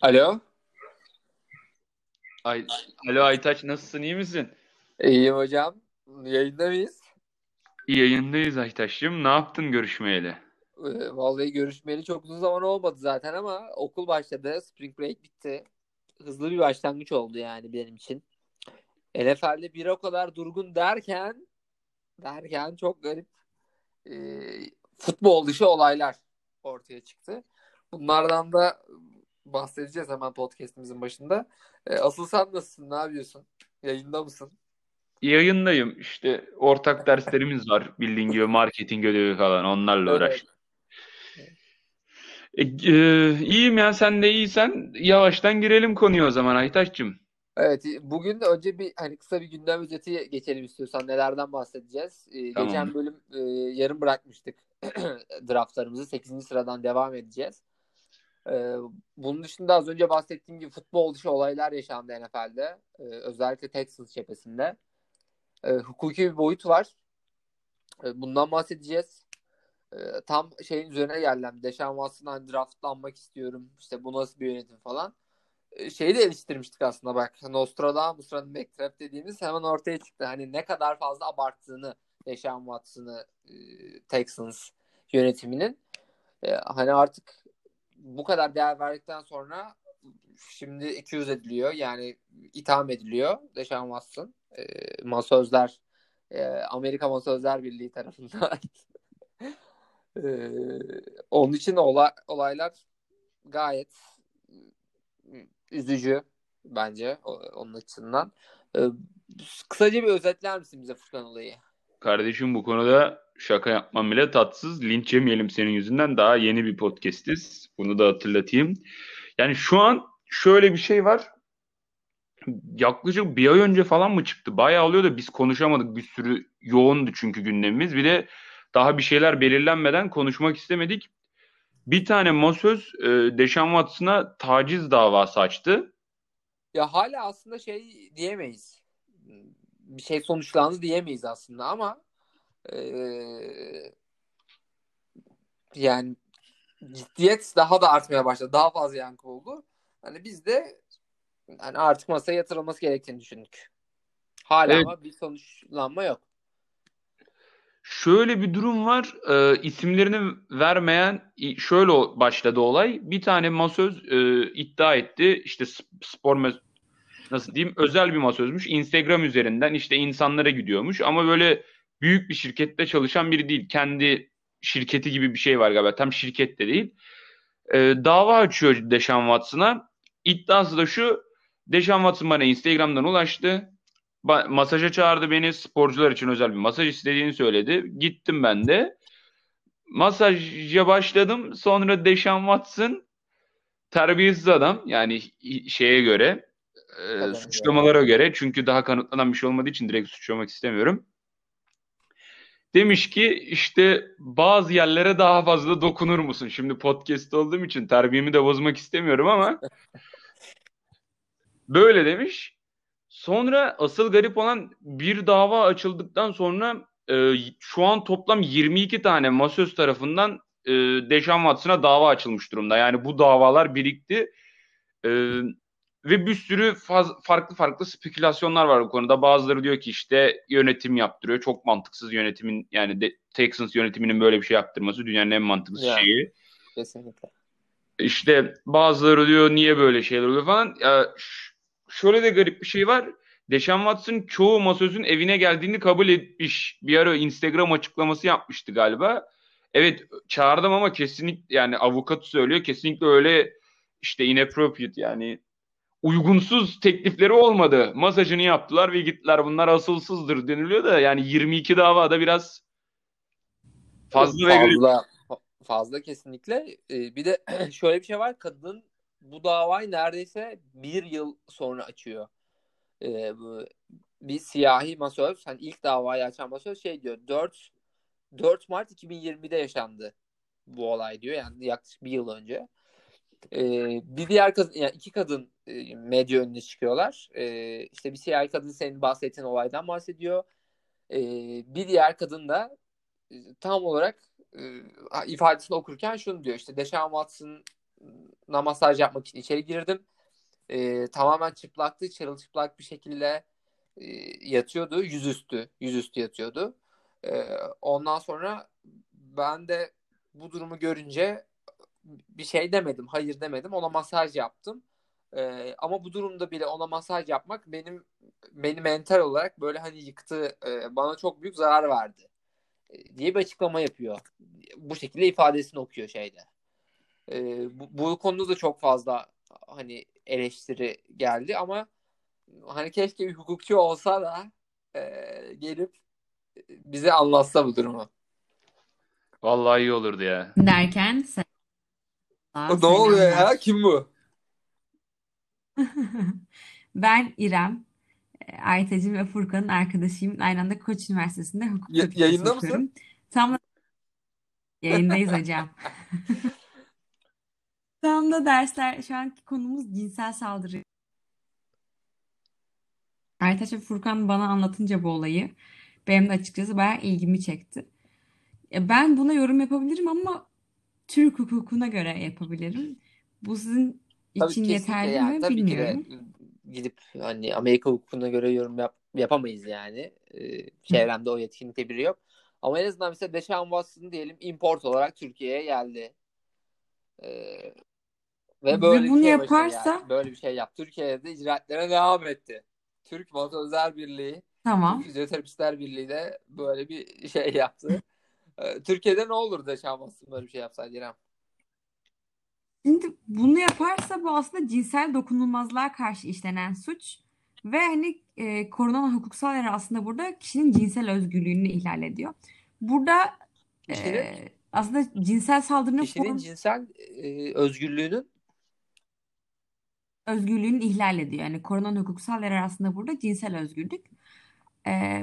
Alo. Ay, Alo Aytaç nasılsın iyi misin? İyiyim hocam. Yayında mıyız? Yayındayız Aytaç'cığım. Ne yaptın görüşmeyeli? Ee, Vallahi görüşmeyeli çok uzun zaman olmadı zaten ama okul başladı. Spring break bitti. Hızlı bir başlangıç oldu yani benim için. NFL'de bir o kadar durgun derken derken çok garip e, futbol dışı olaylar ortaya çıktı. Bunlardan da bahsedeceğiz hemen podcast'imizin başında. E, asıl sen nasılsın? Ne yapıyorsun? Yayında mısın? Yayındayım. İşte ortak derslerimiz var. Bildiğin gibi marketing ödevi falan onlarla Evet. uğraştım. E, e, iyiyim ya sen de iyisen yavaştan girelim konuya o zaman Aytaç'cığım. Evet, bugün de önce bir hani kısa bir gündem özeti geçelim istiyorsan nelerden bahsedeceğiz. Ee, Tamam. geçen bölüm e, yarım bırakmıştık draftlarımızı 8. sıradan devam edeceğiz. Ee, bunun dışında az önce bahsettiğim gibi futbol dışı olaylar yaşandı NFL'de. Ee, özellikle Texans cephesinde. Ee, hukuki bir boyut var. Ee, bundan bahsedeceğiz. Ee, tam şeyin üzerine geldim. Deshaun Watson'dan draftlanmak istiyorum. İşte bu nasıl bir yönetim falan Ee, şeyi de eleştirmiştik aslında bak. Nostradamus running back trap dediğimiz hemen ortaya çıktı. Hani ne kadar fazla abarttığını Deshaun Watson'ı e, Texans yönetiminin. E, hani artık bu kadar değer verdikten sonra şimdi 200 ediliyor. Yani itham ediliyor Deshaun Watson. E, masözler e, Amerika Masözler Birliği tarafından. e, onun için olay, olaylar gayet üzücü bence onun açısından. Ee, kısaca bir özetler misin bize Furkan olayı? Kardeşim bu konuda şaka yapmam bile tatsız. Linç yemeyelim senin yüzünden. Daha yeni bir podcastiz. Bunu da hatırlatayım. Yani şu an şöyle bir şey var. Yaklaşık bir ay önce falan mı çıktı? Bayağı oluyor da biz konuşamadık. Bir sürü yoğundu çünkü gündemimiz. Bir de daha bir şeyler belirlenmeden konuşmak istemedik. Bir tane masöz e, Deshaun Watson'a taciz davası açtı. Ya hala aslında şey diyemeyiz. Bir şey sonuçlandı diyemeyiz aslında ama ee, yani ciddiyet daha da artmaya başladı. Daha fazla yankı oldu. Hani biz de hani artık masaya yatırılması gerektiğini düşündük. Hala Evet. ama bir sonuçlanma yok. Şöyle bir durum var. E, isimlerini vermeyen şöyle başladı olay. Bir tane masöz e, iddia etti. İşte sp- spor mes- nasıl diyeyim özel bir masözmüş. Instagram üzerinden işte insanlara gidiyormuş ama böyle büyük bir şirkette çalışan biri değil. Kendi şirketi gibi bir şey var galiba. Tam şirket de değil. E, dava açıyor Deshaun Watson'a. İddiası da şu. Deshaun Watson bana Instagram'dan ulaştı. Ba- masaja çağırdı beni. Sporcular için özel bir masaj istediğini söyledi. Gittim ben de. Masaja başladım. Sonra Deshaun Watson terbiyesiz adam. Yani şeye göre e, suçlamalara göre. Çünkü daha kanıtlanan bir şey olmadığı için direkt suçlamak istemiyorum. Demiş ki işte bazı yerlere daha fazla dokunur musun? Şimdi podcast olduğum için terbiyemi de bozmak istemiyorum ama böyle demiş. Sonra asıl garip olan bir dava açıldıktan sonra e, şu an toplam 22 tane masöz tarafından e, Deshaun Watson'a dava açılmış durumda. Yani bu davalar birikti. E, ve bir sürü faz- farklı farklı spekülasyonlar var bu konuda. Bazıları diyor ki işte yönetim yaptırıyor. Çok mantıksız yönetimin yani de, Texans yönetiminin böyle bir şey yaptırması dünyanın en mantıksız Yani. şeyi. Kesinlikle. İşte bazıları diyor niye böyle şeyler oluyor falan. Ya, şöyle de garip bir şey var. Deshaun Watson çoğu masözün evine geldiğini kabul etmiş. Bir ara Instagram açıklaması yapmıştı galiba. Evet çağırdım ama kesinlikle yani avukat söylüyor kesinlikle öyle işte inappropriate yani uygunsuz teklifleri olmadı. Masajını yaptılar ve gittiler. Bunlar asılsızdır deniliyor da yani 22 davada biraz fazla. Fazla fazla kesinlikle. Ee, bir de şöyle bir şey var. Kadın bu davayı neredeyse bir yıl sonra açıyor. Ee, bir siyahi masöz, hani ilk davayı açan masöz şey diyor. 4 4 Mart 2020'de yaşandı bu olay diyor. Yani yaklaşık bir yıl önce. Ee, bir diğer kadın, yani iki kadın e, medya önüne çıkıyorlar. Ee, işte bir siyahi kadın senin bahsettiğin olaydan bahsediyor. Ee, bir diğer kadın da e, tam olarak e, ifadesini okurken şunu diyor işte Deshaun Watson masaj yapmak için içeri girdim. E, tamamen çıplaktı. Çırılçıplak bir şekilde e, yatıyordu. Yüzüstü. Yüzüstü yatıyordu. E, ondan sonra ben de bu durumu görünce bir şey demedim. Hayır demedim. Ona masaj yaptım. Ee, ama bu durumda bile ona masaj yapmak benim beni mental olarak böyle hani yıktı. E, bana çok büyük zarar verdi. E, diye bir açıklama yapıyor. Bu şekilde ifadesini okuyor şeyde. E, bu, bu konuda da çok fazla hani eleştiri geldi ama hani keşke bir hukukçu olsa da e, gelip bize anlatsa bu durumu. Vallahi iyi olurdu ya. Derken sen... ne oluyor ya? Kim bu? ben İrem. Aytacım ve Furkan'ın arkadaşıyım. Aynı anda Koç Üniversitesi'nde hukuk ya, yayında mısın? Tam da yayındayız hocam. Tam da dersler, şu anki konumuz cinsel saldırı. Aytaç ve Furkan bana anlatınca bu olayı benim de açıkçası bayağı ilgimi çekti. Ben buna yorum yapabilirim ama Türk hukukuna göre yapabilirim. Bu sizin Tabii için yeterli yani, mi tabii bilmiyorum. ki de gidip hani Amerika hukukuna göre yorum yap, yapamayız yani. Ee, çevremde o yetkinlikte biri yok. Ama en azından mesela Deshaun Watson diyelim import olarak Türkiye'ye geldi. Ee, ve böyle Ve bunu bir şey yaparsa yani. Böyle bir şey yap. Türkiye'de icraatlerine devam etti. Türk Motor Özel Birliği, tamam. Türk Fizyoterapistler Birliği de böyle bir şey yaptı. Ee, Türkiye'de ne olur Deshaun Watson böyle bir şey yapsaydı İrem? Şimdi bunu yaparsa bu aslında cinsel dokunulmazlığa karşı işlenen suç ve hani e, korunan hukuksal yer aslında burada kişinin cinsel özgürlüğünü ihlal ediyor. Burada e, aslında cinsel saldırının kişinin form cinsel e, özgürlüğünün özgürlüğünü ihlal ediyor. Yani korunan hukuksal yer aslında burada cinsel özgürlük. E,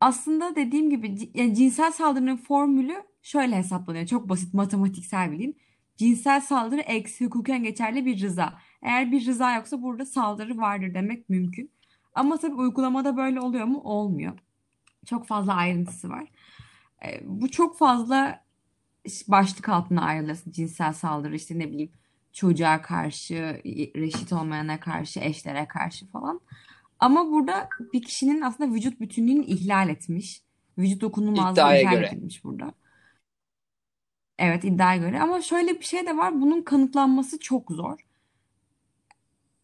aslında dediğim gibi yani cinsel saldırının formülü şöyle hesaplanıyor. Çok basit matematiksel bilin. Cinsel saldırı eksi hukuken geçerli bir rıza. Eğer bir rıza yoksa burada saldırı vardır demek mümkün. Ama tabii uygulamada böyle oluyor mu? Olmuyor. Çok fazla ayrıntısı var. E, bu çok fazla başlık altına ayrılır. Cinsel saldırı işte ne bileyim çocuğa karşı, reşit olmayana karşı, eşlere karşı falan. Ama burada bir kişinin aslında vücut bütünlüğünü ihlal etmiş. Vücut dokunulmazlığı ihlal göre. edilmiş burada. Evet iddiaya göre ama şöyle bir şey de var bunun kanıtlanması çok zor.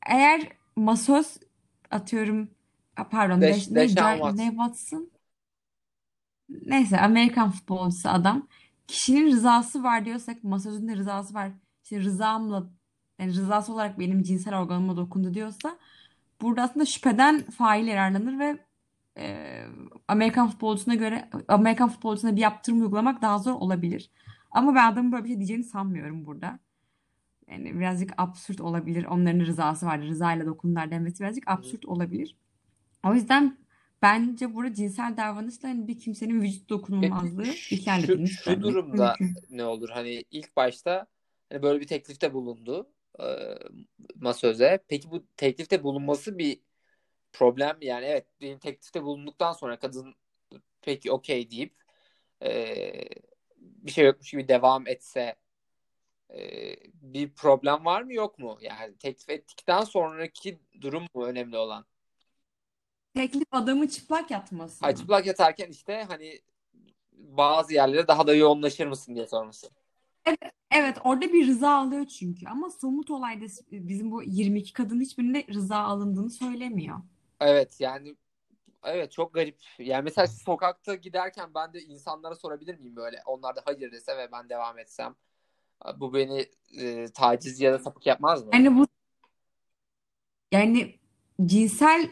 Eğer masöz atıyorum pardon Deş, ne, Deşan Watson. ne Watson neyse Amerikan futbolcusu adam kişinin rızası var diyorsak masözün de rızası var işte rızamla yani rızası olarak benim cinsel organıma dokundu diyorsa burada aslında şüpheden fail yararlanır ve e, Amerikan futbolcusuna göre Amerikan futbolcusuna bir yaptırım uygulamak daha zor olabilir. Ama ben adamın böyle bir şey diyeceğini sanmıyorum burada. Yani birazcık absürt olabilir. Onların rızası vardı. Rızayla dokundular demesi birazcık absürt olabilir. O yüzden bence burada cinsel davranışla hani bir kimsenin vücut dokunulmazlığı Peki, ihlal şu, edilmiş. şu durumda ne olur? Hani ilk başta hani böyle bir teklifte bulundu e, masöze. Peki bu teklifte bulunması bir problem yani evet teklifte bulunduktan sonra kadın peki okey deyip e, bir şey yokmuş gibi devam etse e, bir problem var mı yok mu? Yani teklif ettikten sonraki durum mu önemli olan? Teklif adamı çıplak yatması. Hayır, çıplak yatarken işte hani bazı yerlere daha da yoğunlaşır mısın diye sorması. Evet, evet orada bir rıza alıyor çünkü ama somut olayda bizim bu 22 kadın hiçbirinde rıza alındığını söylemiyor. Evet yani evet çok garip. Yani mesela sokakta giderken ben de insanlara sorabilir miyim böyle? Onlar da hayır dese ve ben devam etsem. Bu beni e, taciz ya da sapık yapmaz mı? Yani bu yani cinsel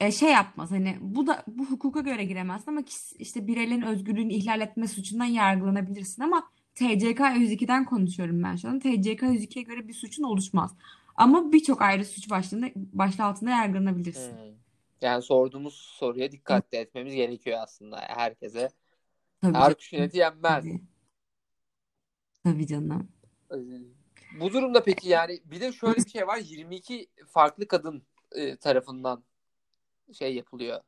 e, şey yapmaz. Hani bu da bu hukuka göre giremez ama işte bireylerin özgürlüğünü ihlal etme suçundan yargılanabilirsin ama TCK 102'den konuşuyorum ben şu an. TCK 102'ye göre bir suçun oluşmaz. Ama birçok ayrı suç başlığında başlığı altında yargılanabilirsin. Hmm. Yani sorduğumuz soruya dikkatli etmemiz gerekiyor aslında herkese. Tabii Her kuş yöneti yenmez. Tabii. Tabii canım. Ee, Bu durumda peki yani bir de şöyle bir şey var 22 farklı kadın e, tarafından şey yapılıyor.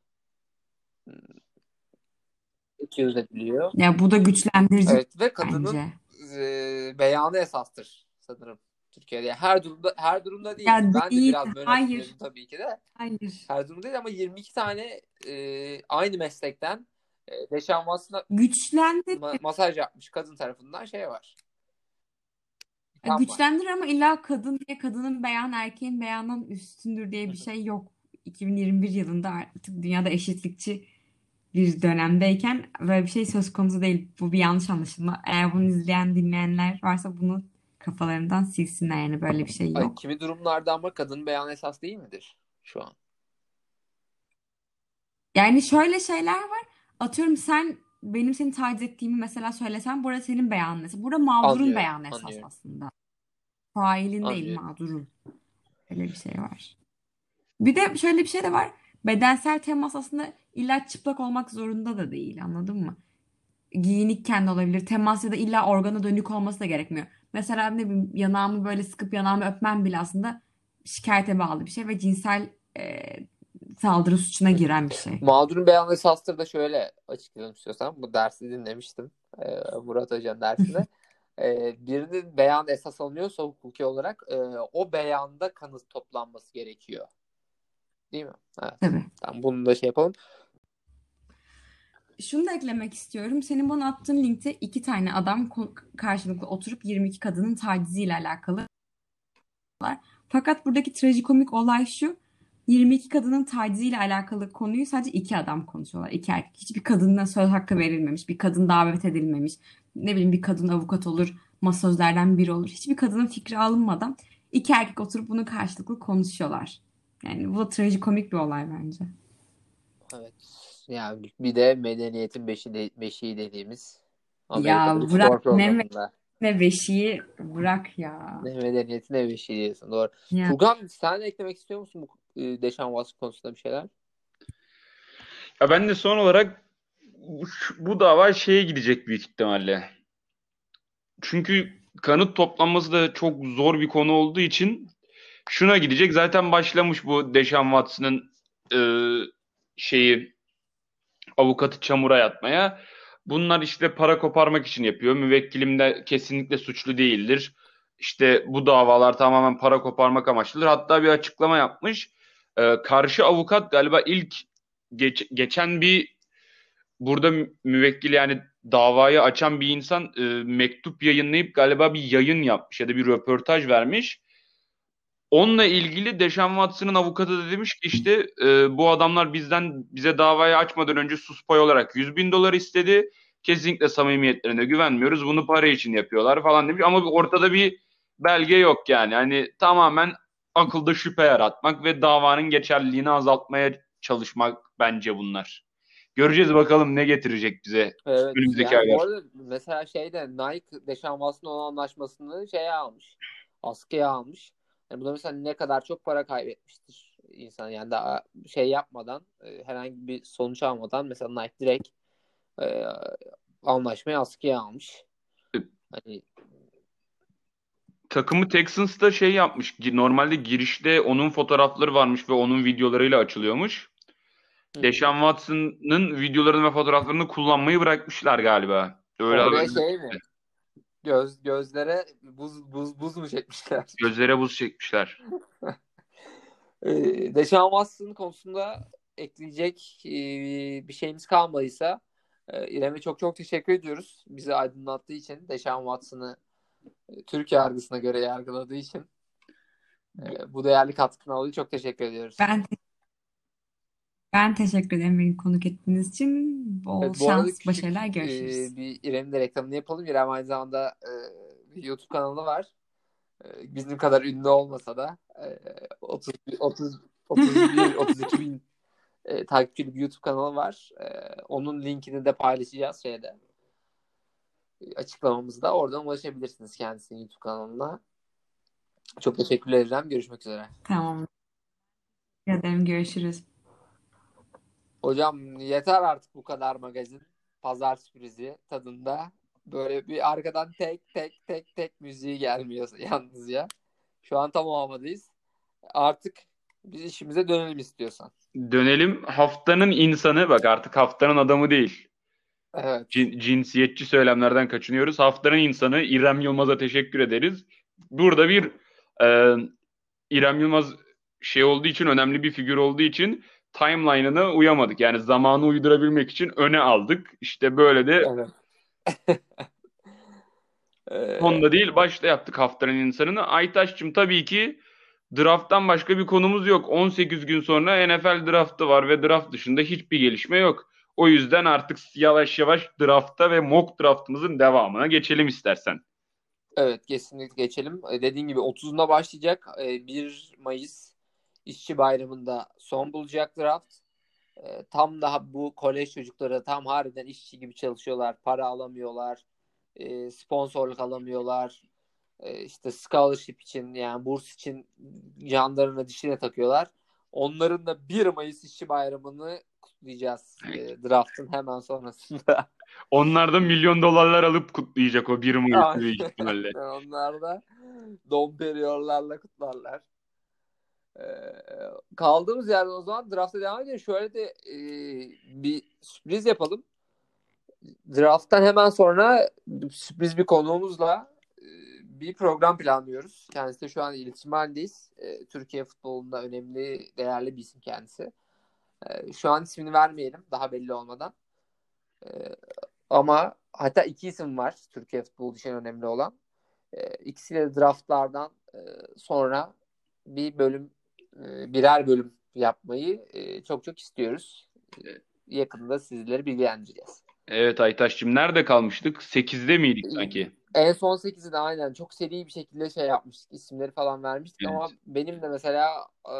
Ediliyor. Ya bu da güçlendirici Evet ve kadının e, beyanı esastır sanırım. Türkiye'de. Her durumda her durumda değil. Ya ben değil, de biraz böyle hayır. tabii ki de. Hayır. Her durumda değil ama 22 tane e, aynı meslekten e, Deşan Watson'a Güçlendir. ma- masaj yapmış kadın tarafından şey var. Tam var. Güçlendir ama illa kadın diye kadının beyan erkeğin beyanından üstündür diye bir şey yok. 2021 yılında artık dünyada eşitlikçi bir dönemdeyken böyle bir şey söz konusu değil. Bu bir yanlış anlaşılma. Eğer bunu izleyen dinleyenler varsa bunu kafalarından silsinler yani böyle bir şey Ay, yok. kimi durumlarda ama kadın beyan esas değil midir şu an? Yani şöyle şeyler var. Atıyorum sen benim seni taciz ettiğimi mesela söylesen burada senin beyanın esas. Burada mağdurun Anlıyorum, beyanı esas anlıyorum. aslında. Failin değil Anlıyorum. mağdurun. Öyle bir şey var. Bir de şöyle bir şey de var. Bedensel temas aslında illa çıplak olmak zorunda da değil anladın mı? Giyinikken de olabilir. Temas ya da illa organa dönük olması da gerekmiyor. Mesela ne bileyim yanağımı böyle sıkıp yanağımı öpmem bile aslında şikayete bağlı bir şey ve cinsel e, saldırı suçuna giren bir şey. Mağdurun beyan esastır da şöyle açıklayalım istiyorsan. Bu dersi dinlemiştim. e, Murat Hoca'nın dersinde. E, birinin beyan esas alınıyorsa hukuki olarak e, o beyanda kanıt toplanması gerekiyor. Değil mi? Evet. Tabii. Tamam, bunu da şey yapalım. Şunu da eklemek istiyorum. Senin bana attığın linkte iki tane adam karşılıklı oturup 22 kadının taciziyle alakalı. Fakat buradaki trajikomik olay şu. 22 kadının taciziyle alakalı konuyu sadece iki adam konuşuyorlar. İki erkek. Hiçbir kadına söz hakkı verilmemiş. Bir kadın davet edilmemiş. Ne bileyim bir kadın avukat olur. Masözlerden biri olur. Hiçbir kadının fikri alınmadan iki erkek oturup bunu karşılıklı konuşuyorlar. Yani bu da trajikomik bir olay bence. Evet. Yani bir de medeniyetin beşi de, beşiği dediğimiz Ya Amerika'da bir bırak, ne programında. Ne beşiği bırak ya. Ne medeniyeti ne beşiği diyorsun. Doğru. Ya. Furkan sen de eklemek istiyor musun bu e, Deşan Watson konusunda bir şeyler? Ya ben de son olarak bu, bu dava şeye gidecek büyük ihtimalle. Çünkü kanıt toplanması da çok zor bir konu olduğu için şuna gidecek. Zaten başlamış bu Deşan Watson'ın e, şeyi avukatı çamura yatmaya. Bunlar işte para koparmak için yapıyor. Müvekkilim de kesinlikle suçlu değildir. İşte bu davalar tamamen para koparmak amaçlıdır. Hatta bir açıklama yapmış. Ee, karşı avukat galiba ilk geç- geçen bir burada mü- müvekkil yani davayı açan bir insan e, mektup yayınlayıp galiba bir yayın yapmış ya da bir röportaj vermiş. Onunla ilgili Deşan Watson'ın avukatı da demiş ki işte e, bu adamlar bizden bize davayı açmadan önce sus pay olarak 100 bin dolar istedi. Kesinlikle samimiyetlerine güvenmiyoruz. Bunu para için yapıyorlar falan demiş. Ama ortada bir belge yok yani. Hani tamamen akılda şüphe yaratmak ve davanın geçerliliğini azaltmaya çalışmak bence bunlar. Göreceğiz bakalım ne getirecek bize Evet. önümüzdeki Yani aylar. mesela şeyde Nike Deşan Watson'la olan anlaşmasını şeye almış. Askıya almış. Yani bu da mesela ne kadar çok para kaybetmiştir insan. Yani daha şey yapmadan e, herhangi bir sonuç almadan mesela Nike direkt e, anlaşmayı askıya almış. Hani Takımı Texans da şey yapmış. Normalde girişte onun fotoğrafları varmış ve onun videolarıyla açılıyormuş. Hı. Deşan Watson'ın videolarını ve fotoğraflarını kullanmayı bırakmışlar galiba. Öyle haberler. şey mi? Göz gözlere buz buz buz mu çekmişler? Gözlere buz çekmişler. E, Deşan Watson konusunda ekleyecek e, bir şeyimiz kalmadıysa e, İrem'e çok çok teşekkür ediyoruz. Bizi aydınlattığı için Deşan Watson'ı e, Türk yargısına göre yargıladığı için e, bu değerli katkını dolayı çok teşekkür ediyoruz. Ben ben teşekkür ederim beni konuk ettiğiniz için. Bol Evet, bu arada şans, küçük başarılar, e, görüşürüz. bir İrem'in de reklamını yapalım. İrem aynı zamanda e, bir YouTube kanalı var. E, bizim kadar ünlü olmasa da e, 30 30 31 32 bin e, takipçili bir YouTube kanalı var. E, onun linkini de paylaşacağız şeyde. E, açıklamamızda. Oradan ulaşabilirsiniz kendisinin YouTube kanalına. Çok teşekkürler İrem. Görüşmek üzere. Tamam. Teşekkür ederim. Görüşürüz. Hocam yeter artık bu kadar magazin. Pazar sürprizi tadında. Böyle bir arkadan tek tek tek tek müziği gelmiyor yalnız ya. Şu an tam o havadayız. Artık biz işimize dönelim istiyorsan. Dönelim haftanın insanı bak artık haftanın adamı değil. Evet. Cin- cinsiyetçi söylemlerden kaçınıyoruz. Haftanın insanı İrem Yılmaz'a teşekkür ederiz. Burada bir Ee, İrem Yılmaz şey olduğu için önemli bir figür olduğu için timeline'ına uyamadık. Yani zamanı uydurabilmek için öne aldık. İşte böyle de Evet. Ee, sonda değil başta yaptık haftanın insanını. Aytaş'cığım tabii ki drafttan başka bir konumuz yok. 18 gün sonra NFL draftı var ve draft dışında hiçbir gelişme yok. O yüzden artık yavaş yavaş drafta ve mock draftımızın devamına geçelim istersen. Evet kesinlikle geçelim. Ee, Dediğin gibi 30'unda başlayacak. Ee, 1 Mayıs İşçi Bayramı'nda son bulacak draft. Ee, Tam daha bu kolej çocukları tam harbiden işçi gibi çalışıyorlar. Para alamıyorlar. e, Sponsorluk alamıyorlar. e, işte scholarship için yani burs için canlarını dişine takıyorlar. Onların da 1 Mayıs İşçi Bayramı'nı kutlayacağız e, draftın hemen sonrasında. Onlar da milyon dolarlar alıp kutlayacak o 1 Mayıs'ı büyük ihtimalle. Onlar da don periyorlarla kutlarlar. Kaldığımız yerden o zaman draft'a devam edelim. Şöyle de e, bir sürpriz yapalım. Draft'tan hemen sonra sürpriz bir konuğumuzla e, bir program planlıyoruz. Kendisi de şu an iletişim halindeyiz. E, Türkiye futbolunda önemli, değerli bir isim kendisi. E, şu an ismini vermeyelim daha belli olmadan. E, ama hatta iki isim var Türkiye futbolu için önemli olan. E, ikisiyle de draftlardan e, sonra bir bölüm birer bölüm yapmayı e, çok çok istiyoruz. E, yakında sizleri bilgilendireceğiz. Evet Aytaş'cığım nerede kalmıştık? 8'de miydik sanki? En son 8'i de aynen çok seri bir şekilde şey yapmıştık. isimleri falan vermiştik Evet. ama benim de mesela e,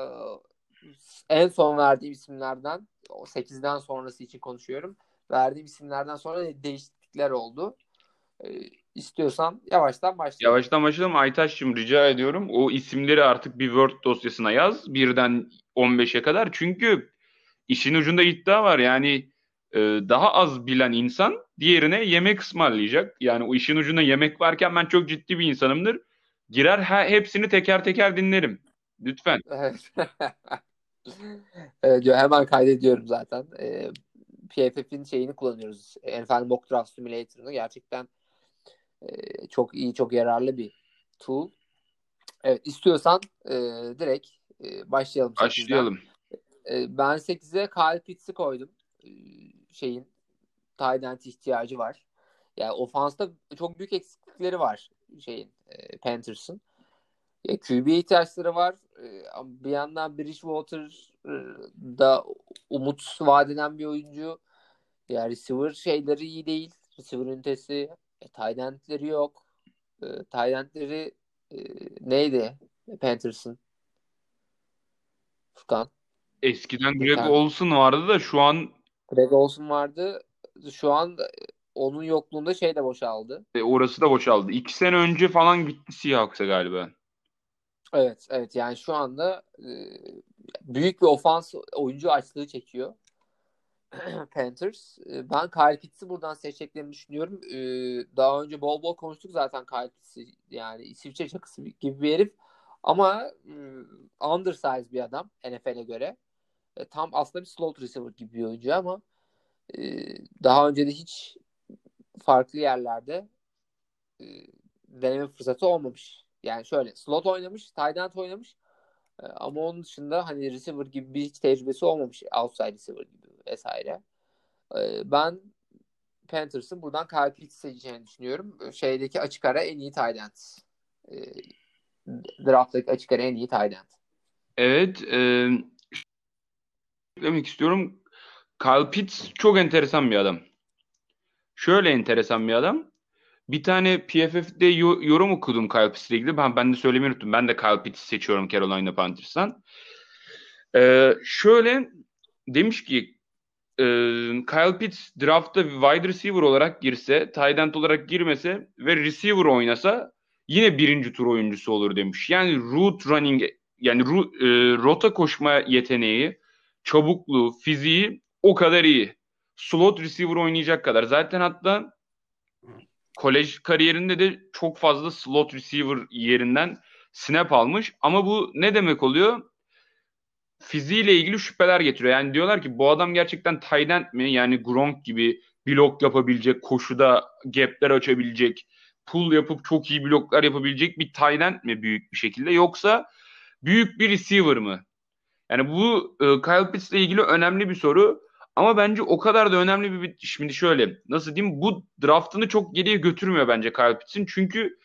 en son verdiğim isimlerden o 8'den sonrası için konuşuyorum. Verdiğim isimlerden sonra değişiklikler oldu. E, istiyorsan yavaştan başlayalım. Yavaştan başlayalım. Aytaş'cığım rica ediyorum. O isimleri artık bir Word dosyasına yaz. Birden 15'e kadar. Çünkü işin ucunda iddia var. Yani e, daha az bilen insan diğerine yemek ısmarlayacak. Yani o işin ucunda yemek varken ben çok ciddi bir insanımdır. Girer he- hepsini teker teker dinlerim. Lütfen. Evet. Evet, diyor, hemen kaydediyorum zaten. Ee, PFF'in şeyini kullanıyoruz. NFL Mock Draft Simulator'ını gerçekten e, çok iyi, çok yararlı bir tool. Evet, istiyorsan e, direkt e, başlayalım. 8'den. Başlayalım. E, ben 8'e Kyle Pitts'i koydum. E, şeyin tight ihtiyacı var. Yani ofansta çok büyük eksiklikleri var şeyin e, Panthers'ın. Ya QB ihtiyaçları var. E, bir yandan Bridgewater e, da umut vadeden bir oyuncu. Ya receiver şeyleri iyi değil. Receiver ünitesi. E, tight endleri yok. E, tight endleri e, neydi Panthers'ın? Furkan. Eskiden Greg Yani- Olson vardı da şu an Greg Olson vardı. Şu an e, onun yokluğunda şey de boşaldı. e, orası da boşaldı. İki sene önce falan gitti Seahawks'a galiba. Evet, evet. Yani şu anda e, büyük bir ofans oyuncu açlığı çekiyor. Panthers. E, Ben Kyle Pitts'i buradan seçeceklerini düşünüyorum. E, Daha önce bol bol konuştuk zaten Kyle Pitts'i. Yani İsviçre çakısı gibi bir herif. Ama e, undersize bir adam NFL'e göre. Tam aslında bir slot receiver gibi bir oyuncu ama e, daha önce de hiç farklı yerlerde e, deneme fırsatı olmamış. Yani şöyle slot oynamış, tight end oynamış ama onun dışında hani receiver gibi bir hiç tecrübesi olmamış. Outside receiver gibi vesaire. E, ben Panthers'ın buradan Kyle Pitts seçeceğini düşünüyorum. Şeydeki açık ara en iyi tight end. E, draft'taki açık ara en iyi tight end. Evet. E, demek istiyorum. Kyle Pitts çok enteresan bir adam. Şöyle enteresan bir adam. Bir tane PFF'de yo- yorum okudum Kyle Pitts'le ilgili. Ben, ben de söylemeyi unuttum. Ben de Kyle Pitts'i seçiyorum Carolina Panthers'tan. Ee, şöyle demiş ki e, Kyle Pitts draftta wide receiver olarak girse, tight end olarak girmese ve receiver oynasa yine birinci tur oyuncusu olur demiş. Yani route running yani ru- e, rota koşma yeteneği, çabukluğu, fiziği o kadar iyi. Slot receiver oynayacak kadar. Zaten hatta kolej kariyerinde de çok fazla slot receiver yerinden snap almış. Ama bu ne demek oluyor? Fiziğiyle ilgili şüpheler getiriyor. Yani diyorlar ki bu adam gerçekten tight end mi? Yani Gronk gibi blok yapabilecek, koşuda gapler açabilecek, pull yapıp çok iyi bloklar yapabilecek bir tight end mi büyük bir şekilde yoksa büyük bir receiver mı? Yani bu e, Kyle Pitts ile ilgili önemli bir soru. Ama bence o kadar da önemli bir şimdi şöyle nasıl diyeyim bu draftını çok geriye götürmüyor bence Kyle Pitts'in. Çünkü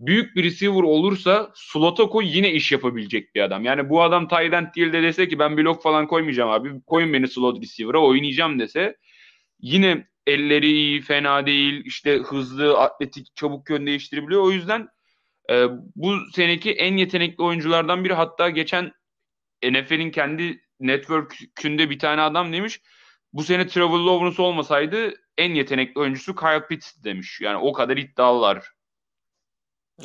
büyük bir receiver olursa slot'a koy yine iş yapabilecek bir adam. Yani bu adam tight end değil de dese ki ben blok falan koymayacağım abi. Koyun beni slot receiver'a oynayacağım dese yine elleri iyi, fena değil. işte hızlı, atletik, çabuk yön değiştirebiliyor. O yüzden e, bu seneki en yetenekli oyunculardan biri. Hatta geçen NFL'in kendi network'ünde bir tane adam demiş bu sene Trevor Lawrence olmasaydı en yetenekli oyuncusu Kyle Pitts demiş. Yani o kadar iddialılar.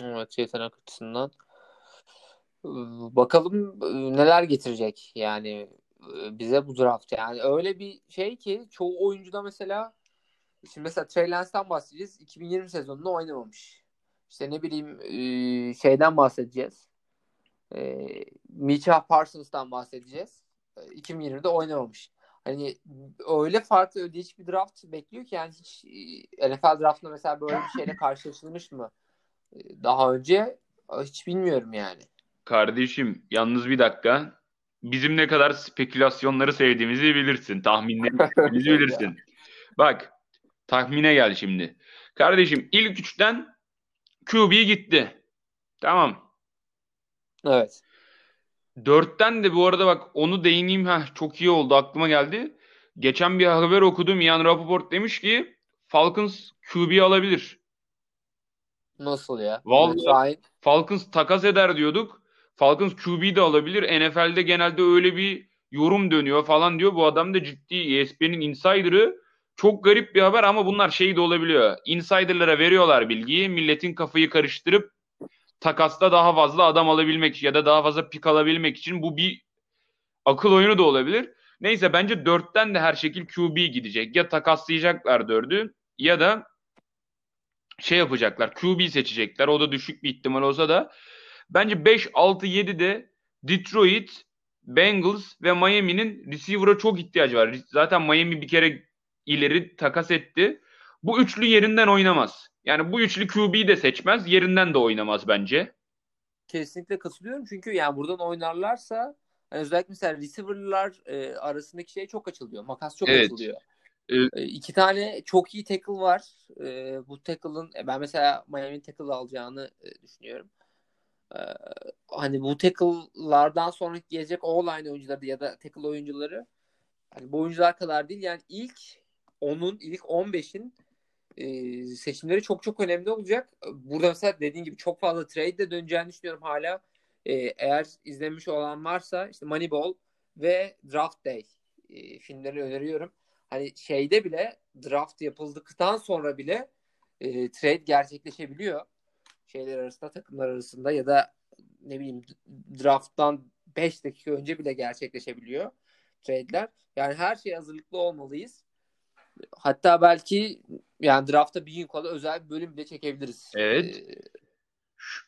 Evet yetenek açısından. Bakalım neler getirecek yani bize bu draft. Yani öyle bir şey ki çoğu oyuncuda mesela şimdi mesela Trey Lance'dan bahsedeceğiz. 2020 sezonunda oynamamış. İşte ne bileyim şeyden bahsedeceğiz. Mitchell Parsons'tan bahsedeceğiz. 2020'de oynamamış hani öyle farklı ödeyici bir draft bekliyor ki yani hiç e, NFL draftında mesela böyle bir şeyle karşılaşılmış mı? E, daha önce hiç bilmiyorum yani. Kardeşim yalnız bir dakika. Bizim ne kadar spekülasyonları sevdiğimizi bilirsin. Tahminlerimizi bilirsin. Bak tahmine gel şimdi. Kardeşim ilk üçten QB gitti. Tamam. Evet. Dörtten de bu arada bak onu değineyim. ha çok iyi oldu aklıma geldi. Geçen bir haber okudum. Ian Rapoport demiş ki Falcons QB alabilir. Nasıl ya? Vallahi Falcons takas eder diyorduk. Falcons QB de alabilir. NFL'de genelde öyle bir yorum dönüyor falan diyor. Bu adam da ciddi ESPN'in insider'ı. Çok garip bir haber ama bunlar şey de olabiliyor. Insider'lara veriyorlar bilgiyi. Milletin kafayı karıştırıp takasta daha fazla adam alabilmek ya da daha fazla pik alabilmek için bu bir akıl oyunu da olabilir. Neyse bence dörtten de her şekil QB gidecek. Ya takaslayacaklar dördü ya da şey yapacaklar. QB seçecekler. O da düşük bir ihtimal olsa da bence 5 6 7 de Detroit, Bengals ve Miami'nin receiver'a çok ihtiyacı var. Zaten Miami bir kere ileri takas etti. Bu üçlü yerinden oynamaz. Yani bu üçlü QB'yi de seçmez. Yerinden de oynamaz bence. Kesinlikle katılıyorum. Çünkü yani buradan oynarlarsa yani özellikle mesela receiver'lar e, arasındaki şey çok açılıyor. Makas çok evet. açılıyor. Evet. E, iki tane çok iyi tackle var. E, bu tackle'ın e, ben mesela Miami tackle alacağını e, düşünüyorum. E, hani bu tackle'lardan sonra gelecek o-line oyuncuları ya da tackle oyuncuları hani bu oyuncular kadar değil. Yani ilk onun ilk 15'in seçimleri çok çok önemli olacak. Burada mesela dediğin gibi çok fazla trade de döneceğini düşünüyorum hala. Eğer izlemiş olan varsa işte Moneyball ve Draft Day e, filmlerini öneriyorum. Hani şeyde bile draft yapıldıktan sonra bile e, trade gerçekleşebiliyor. Şeyler arasında, takımlar arasında ya da ne bileyim drafttan 5 dakika önce bile gerçekleşebiliyor trade'ler. Yani her şeye hazırlıklı olmalıyız. Hatta belki yani draftta bir gün kala özel bir bölüm bile çekebiliriz. Evet. Ee,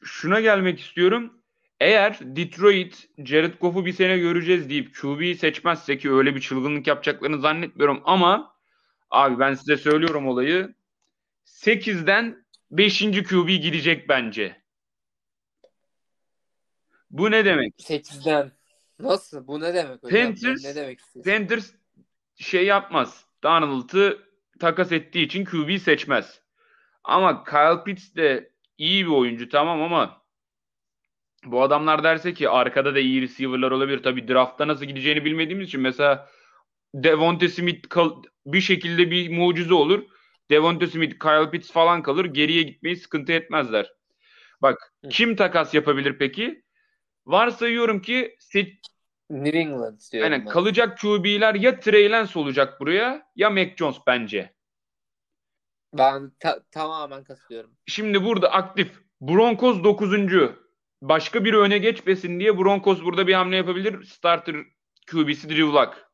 şuna gelmek istiyorum. Eğer Detroit Jared Goff'u bir sene göreceğiz deyip QB'yi seçmezse ki öyle bir çılgınlık yapacaklarını zannetmiyorum ama abi ben size söylüyorum olayı 8'den 5. QB gidecek bence. Bu ne demek? 8'den. Nasıl? Bu ne demek? Panthers, ne demek Panthers şey yapmaz. Donald'ı takas ettiği için QB seçmez. Ama Kyle Pitts de iyi bir oyuncu tamam ama bu adamlar derse ki arkada da iyi receiver'lar olabilir. Tabii draftta nasıl gideceğini bilmediğimiz için mesela Devonte Smith kal- bir şekilde bir mucize olur. Devonte Smith, Kyle Pitts falan kalır. Geriye gitmeyi sıkıntı etmezler. Bak kim takas yapabilir peki? Varsayıyorum ki New England diyorum Aynen, ben. kalacak QB'ler ya Trey Lance olacak buraya ya Mac Jones bence. Ben ta- tamamen katılıyorum. Şimdi burada aktif Broncos 9. Başka biri öne geçmesin diye Broncos burada bir hamle yapabilir. Starter QB'si Drew Luck.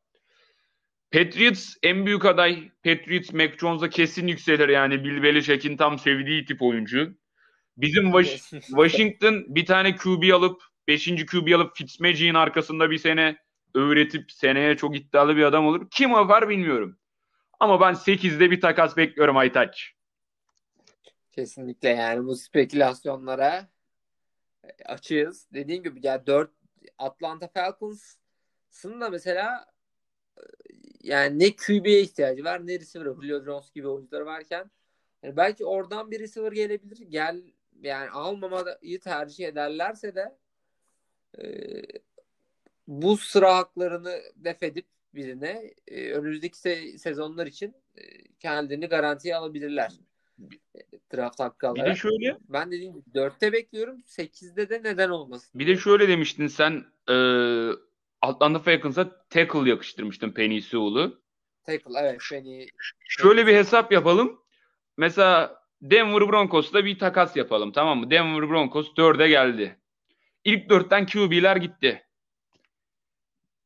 Patriots en büyük aday. Patriots Mac Jones'a kesin yükselir yani Bill Belichick'in tam sevdiği tip oyuncu. Bizim Washington bir tane QB alıp 5. QB alıp Fitzmagic'in arkasında bir sene öğretip seneye çok iddialı bir adam olur. Kim var bilmiyorum. Ama ben 8'de bir takas bekliyorum Aytaç. Kesinlikle yani bu spekülasyonlara açığız. Dediğim gibi ya 4 Atlanta Falcons'ın da mesela yani ne QB'ye ihtiyacı var ne receiver. Julio Jones gibi oyuncuları varken yani belki oradan bir receiver gelebilir. Gel yani almamayı tercih ederlerse de e, bu sıra haklarını def edip birine e, önümüzdeki se- sezonlar için e, kendini garantiye alabilirler. Draft hakkı Bir alarak. de şöyle Ben dediğim gibi 4'te bekliyorum. 8'de de neden olmasın? bir de şöyle demiştin sen e, Atlanta Falcons'a tackle yakıştırmıştın Penny Sewell'u. Tackle evet beni Şöyle bir hesap yapalım. Mesela Denver Broncos'ta bir takas yapalım tamam mı? Denver Broncos 4'e geldi. İlk 4'ten QB'ler gitti.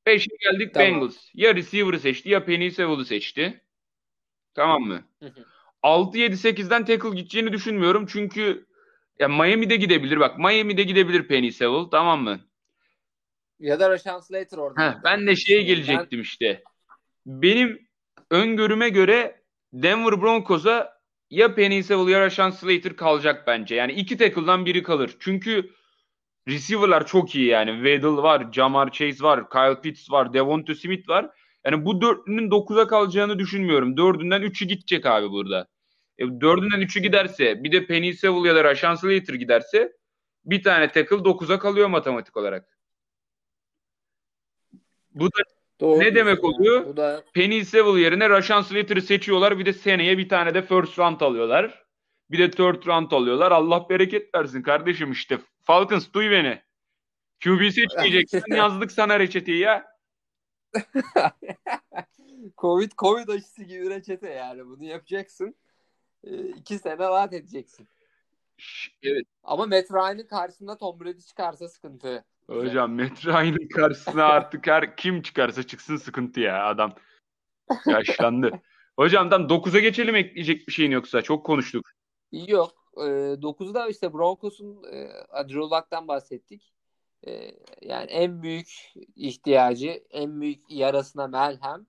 5'e geldik Tamam. Bengals. Ya receiver'ı seçti ya Penny Sewell'ı seçti. Tamam mı? Hı hı. 6-7-8'den tackle gideceğini düşünmüyorum. Çünkü ya Miami'de gidebilir. Bak Miami'de gidebilir Penny Sewell. Tamam mı? ya da Rashawn Slater orada. Heh, ben de şeye gelecektim işte. Benim öngörüme göre Denver Broncos'a ya Penny Sewell ya Rashawn Slater kalacak bence. Yani iki tackle'dan biri kalır. Çünkü receiver'lar çok iyi yani. Waddle var, Jamar Chase var, Kyle Pitts var, Devonta Smith var. Yani bu dörtlünün 9'a kalacağını düşünmüyorum. Dördünden 3'ü gidecek abi burada. E, dördünden 3'ü giderse bir de Penny Sewell ya da Rashawn Slater giderse bir tane tackle 9'a kalıyor matematik olarak. Bu da Doğru Ne demek oluyor? Bu da Penny Sewell yerine Rashawn Slater'ı seçiyorlar. Bir de seneye bir tane de first round alıyorlar. Bir de third round alıyorlar. Allah bereket versin kardeşim işte. Falcons duy beni. QB seçmeyeceksin. Yazdık sana reçeteyi ya. Covid Covid aşısı gibi reçete yani. Bunu yapacaksın. Ee, iki sene rahat edeceksin. Evet. Ama Matt Ryan'ın karşısında Tom Brady çıkarsa sıkıntı. Hocam Matt Ryan'ın karşısına artık her kim çıkarsa çıksın sıkıntı ya adam. Yaşlandı. Hocam tam 9'a geçelim ekleyecek bir şeyin yoksa. Çok konuştuk. Yok. Ee, 9'da işte Broncos'un e, Drew Luck'tan bahsettik. Ee, yani en büyük ihtiyacı, en büyük yarasına melhem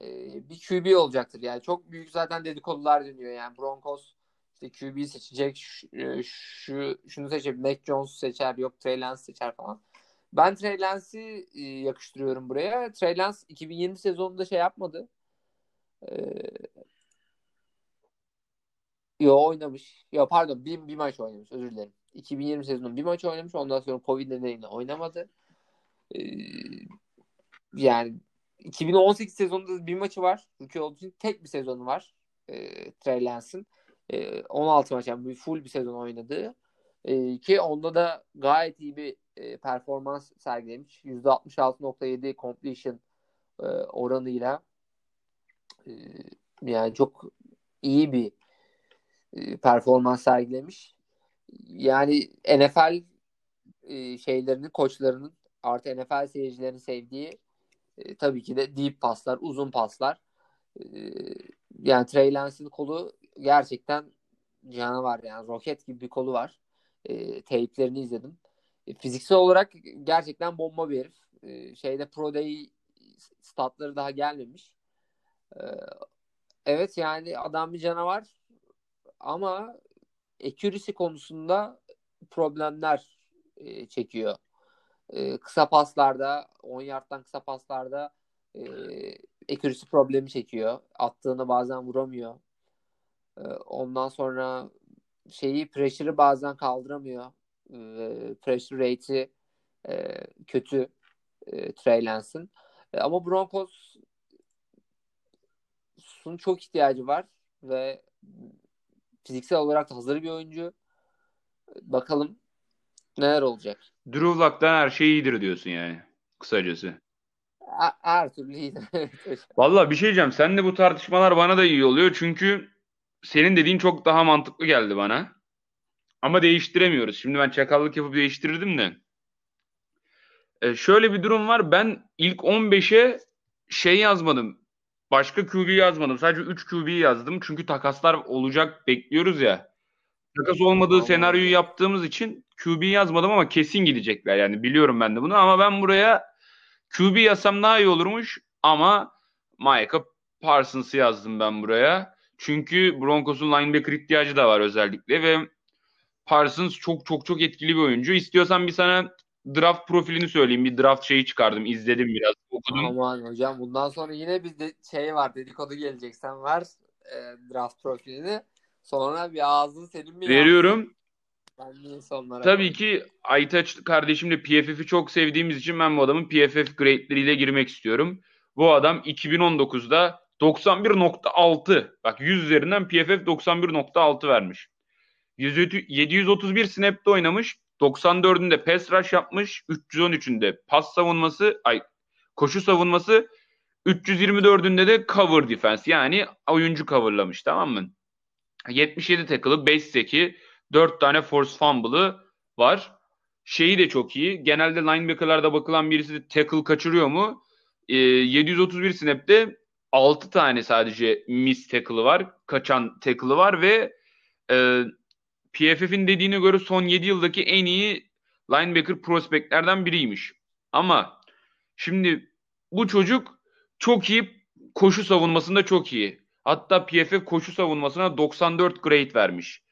e, bir QB olacaktır. Yani çok büyük zaten dedikodular dönüyor. Yani Broncos işte QB seçecek, şu, e, şu şunu seçecek, Mac Jones seçer, yok Trey Lance seçer falan. Ben Trey Lance'i e, yakıştırıyorum buraya. Trey Lance 2020 sezonunda şey yapmadı. Ee, Yo oynamış. Ya pardon bir, bir maç oynamış özür dilerim. 2020 sezonunda bir maç oynamış. Ondan sonra Covid nedeniyle oynamadı. Ee, yani 2018 sezonunda bir maçı var. Rookie olduğu için tek bir sezonu var. E, Trey Lance'ın. E, 16 maç yani full bir sezon oynadığı. E, ki onda da gayet iyi bir e, performans sergilemiş. %66.7 completion e, oranıyla e, yani çok iyi bir performans sergilemiş. Yani NFL e, şeylerinin, koçlarının artı NFL seyircilerinin sevdiği e, tabii ki de deep paslar, uzun paslar. E, yani Trey Lance'in kolu gerçekten canavar yani roket gibi bir kolu var. E, teyplerini izledim. E, fiziksel olarak gerçekten bomba bir herif. E, şeyde Pro Day statları daha gelmemiş. E, evet yani adam bir canavar ama accuracy konusunda problemler e, çekiyor. E, kısa paslarda, 10 yardtan kısa paslarda e, accuracy problemi çekiyor. Attığını bazen vuramıyor. E, ondan sonra şeyi pressure'ı bazen kaldıramıyor. E, pressure rate'i e, kötü e, Trey. E, ama Broncos'un çok ihtiyacı var ve fiziksel olarak da hazır bir oyuncu. Bakalım neler olacak. Drew Luck'tan her şey iyidir diyorsun yani. Kısacası. Her, her türlü iyidir. Valla bir şey diyeceğim. Sen de bu tartışmalar bana da iyi oluyor. Çünkü senin dediğin çok daha mantıklı geldi bana. Ama değiştiremiyoruz. Şimdi ben çakallık yapıp değiştirirdim de. Ee, şöyle bir durum var. Ben ilk 15'e şey yazmadım. Başka QB yazmadım. Sadece 3 QB yazdım. Çünkü takaslar olacak bekliyoruz ya. Takas olmadığı senaryoyu yaptığımız için QB yazmadım ama kesin gidecekler. Yani biliyorum ben de bunu ama ben buraya QB yazsam daha iyi olurmuş ama Micah Parsons'ı yazdım ben buraya. Çünkü Broncos'un linebacker ihtiyacı da var özellikle ve Parsons çok çok çok etkili bir oyuncu. İstiyorsan bir sana draft profilini söyleyeyim. Bir draft şeyi çıkardım. izledim biraz. Okudum. Aman hocam bundan sonra yine bir de şey var dedikodu gelecek. Sen ver e, draft profilini. Sonra bir ağzın senin mi? Veriyorum. Tabii ki Aytaç kardeşimle PFF'i çok sevdiğimiz için ben bu adamın PFF grade'leriyle girmek istiyorum. Bu adam 2019'da 91.6 bak 100 üzerinden PFF 91.6 vermiş. 731 snap'te oynamış. 94'ünde pass rush yapmış. 313'ünde pas savunması, ay koşu savunması, 324'ünde de cover defense yani oyuncu coverlamış tamam mı? 77 tackle'ı, 5 seki, 4 tane force fumble'ı var. Şeyi de çok iyi. Genelde linebacker'larda bakılan birisi de tackle kaçırıyor mu? E, 731 snap'te 6 tane sadece miss tackle'ı var. Kaçan tackle'ı var ve e, PFF'in dediğine göre son 7 yıldaki en iyi linebacker prospektlerden biriymiş. Ama şimdi bu çocuk çok iyi koşu savunmasında çok iyi. Hatta PFF koşu savunmasına 94 grade vermiş.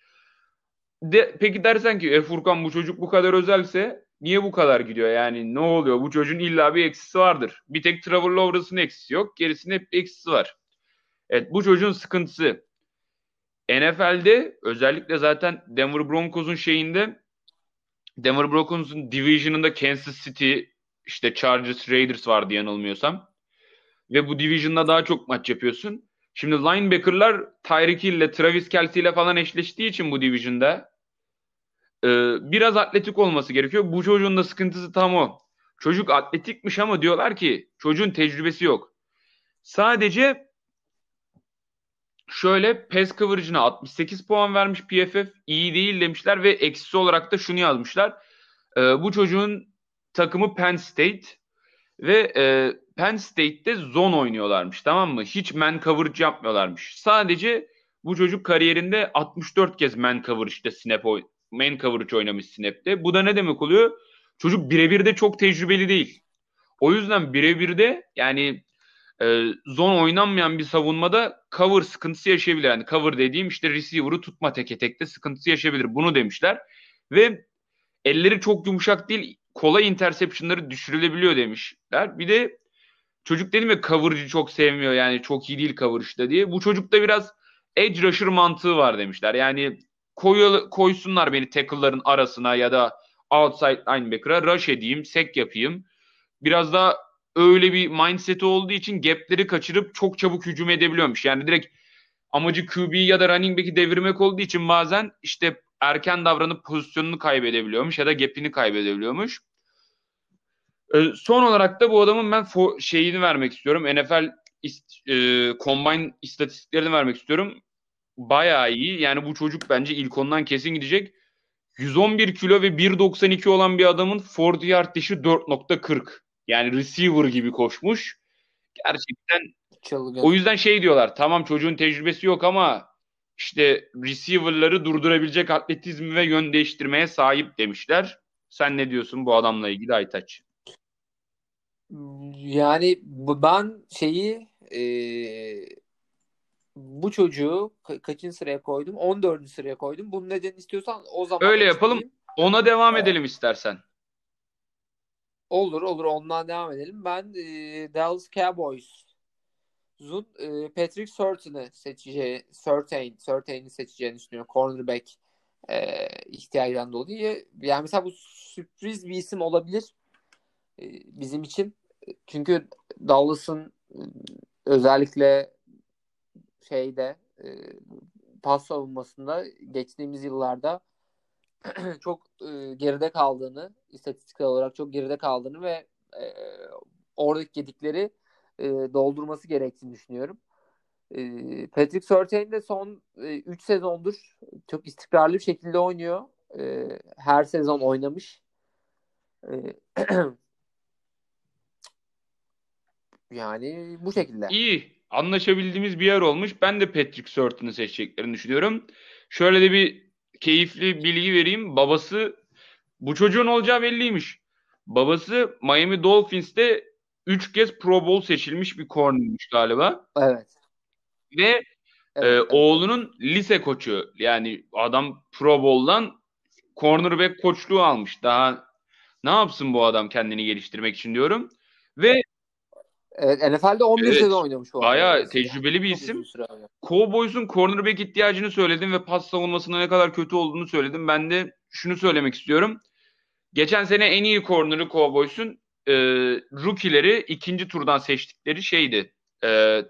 De, peki dersen ki e Furkan bu çocuk bu kadar özelse niye bu kadar gidiyor? Yani ne oluyor? Bu çocuğun illa bir eksisi vardır. Bir tek Trevor Lawrence'ın eksisi yok. Gerisinde hep eksisi var. Evet bu çocuğun sıkıntısı. NFL'de özellikle zaten Denver Broncos'un şeyinde Denver Broncos'un division'ında Kansas City işte Chargers, Raiders vardı yanılmıyorsam. Ve bu division'da daha çok maç yapıyorsun. Şimdi linebacker'lar Tyreek Hill ile Travis Kelsey ile falan eşleştiği için bu division'da e, biraz atletik olması gerekiyor. Bu çocuğun da sıkıntısı tam o. Çocuk atletikmiş ama diyorlar ki çocuğun tecrübesi yok. Sadece şöyle pass coverage'ına 68 puan vermiş PFF. iyi değil demişler ve eksisi olarak da şunu yazmışlar. E, bu çocuğun takımı Penn State ve e, Penn State'de zone oynuyorlarmış tamam mı? Hiç man coverage yapmıyorlarmış. Sadece bu çocuk kariyerinde 64 kez man coverage'de snap oy man coverage oynamış snap'te. Bu da ne demek oluyor? Çocuk birebir de çok tecrübeli değil. O yüzden birebir de yani e, zone oynanmayan bir savunmada cover sıkıntısı yaşayabilir. Yani cover dediğim işte receiver'ı tutma teke tekte sıkıntısı yaşayabilir. Bunu demişler. Ve elleri çok yumuşak değil kolay interceptionları düşürülebiliyor demişler. Bir de çocuk dedim ya coverage'ı çok sevmiyor yani çok iyi değil coverage'da diye. Bu çocukta biraz edge rusher mantığı var demişler. Yani koy, koysunlar beni tackle'ların arasına ya da outside linebacker'a rush edeyim, sek yapayım. Biraz da öyle bir mindset'i olduğu için gap'leri kaçırıp çok çabuk hücum edebiliyormuş. Yani direkt amacı QB'yi ya da running back'i devirmek olduğu için bazen işte erken davranıp pozisyonunu kaybedebiliyormuş ya da gap'ini kaybedebiliyormuş. Ee, son olarak da bu adamın ben fo- şeyini vermek istiyorum. NFL ist- e, combine istatistiklerini vermek istiyorum. Bayağı iyi. Yani bu çocuk bence ilk ondan kesin gidecek. 111 kilo ve 1.92 olan bir adamın 40 yard dışı 4.40. Yani receiver gibi koşmuş. Gerçekten Çılgın. o yüzden şey diyorlar. Tamam çocuğun tecrübesi yok ama işte receiver'ları durdurabilecek atletizmi ve yön değiştirmeye sahip demişler. Sen ne diyorsun bu adamla ilgili Aytaç? Yani ben şeyi e, bu çocuğu ka- kaçıncı sıraya koydum? 14. sıraya koydum. Bunun nedeni istiyorsan o zaman Öyle yapalım. Ona devam edelim istersen. Olur olur ondan devam edelim. Ben e, Dallas Cowboys Zun e, Patrick Surtain'i seçeceği Surtain, Surtain'i seçeceğini düşünüyorum. Cornerback e, ihtiyacından dolayı. Yani mesela bu sürpriz bir isim olabilir e, bizim için. Çünkü Dallas'ın özellikle şeyde e, pas savunmasında geçtiğimiz yıllarda çok e, geride kaldığını, istatistiksel olarak çok geride kaldığını ve e, oradaki gedikleri e, doldurması gerektiğini düşünüyorum. E, Patrick Surtain de son 3 e, sezondur çok istikrarlı bir şekilde oynuyor. E, her sezon oynamış. E, yani bu şekilde. İyi. Anlaşabildiğimiz bir yer olmuş. Ben de Patrick Surtain'i seçeceklerini düşünüyorum. Şöyle de bir keyifli bilgi vereyim. Babası bu çocuğun olacağı belliymiş. Babası Miami Dolphins'te 3 kez Pro Bowl seçilmiş bir cornermiş galiba. Evet. Ve Evet, evet. Oğlunun lise koçu. Yani adam Pro Bowl'dan cornerback koçluğu almış. Daha ne yapsın bu adam kendini geliştirmek için diyorum. Ve Evet NFL'de 11 evet, sezon oynamış o Bayağı tecrübeli bir isim. Cowboys'un cornerback ihtiyacını söyledim ve pas savunmasının ne kadar kötü olduğunu söyledim. Ben de şunu söylemek istiyorum. Geçen sene en iyi corner'ı Cowboys'un e, rookie'leri ikinci turdan seçtikleri şeydi. E,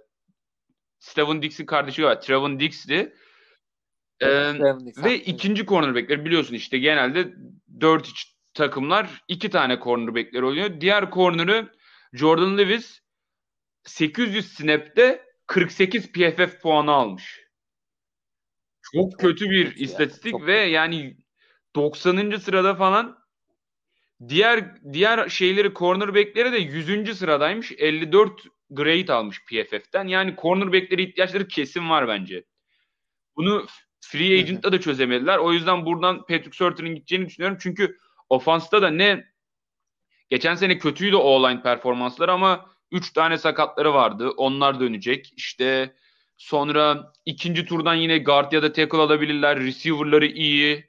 Steven Dix'in kardeşi var. Trevon Dix'ti. Ee, ve ikinci cornerbackler biliyorsun işte genelde 4 iç takımlar iki tane cornerbackler oynuyor. Diğer corner'ı Jordan Lewis 800 snap'te 48 PFF puanı almış. Çok kötü bir kötü istatistik ya, ve kötü. yani 90. sırada falan diğer diğer şeyleri cornerback'leri de 100. sıradaymış. 54 grade almış PFF'ten. Yani cornerback'lere ihtiyaçları kesin var bence. Bunu free agent'ta da çözemediler. O yüzden buradan Patrick Surtain'in gideceğini düşünüyorum. Çünkü ofansta da ne geçen sene kötüydü o-line performansları ama 3 tane sakatları vardı. Onlar dönecek. İşte sonra ikinci turdan yine guard ya da tackle alabilirler. Receiver'ları iyi.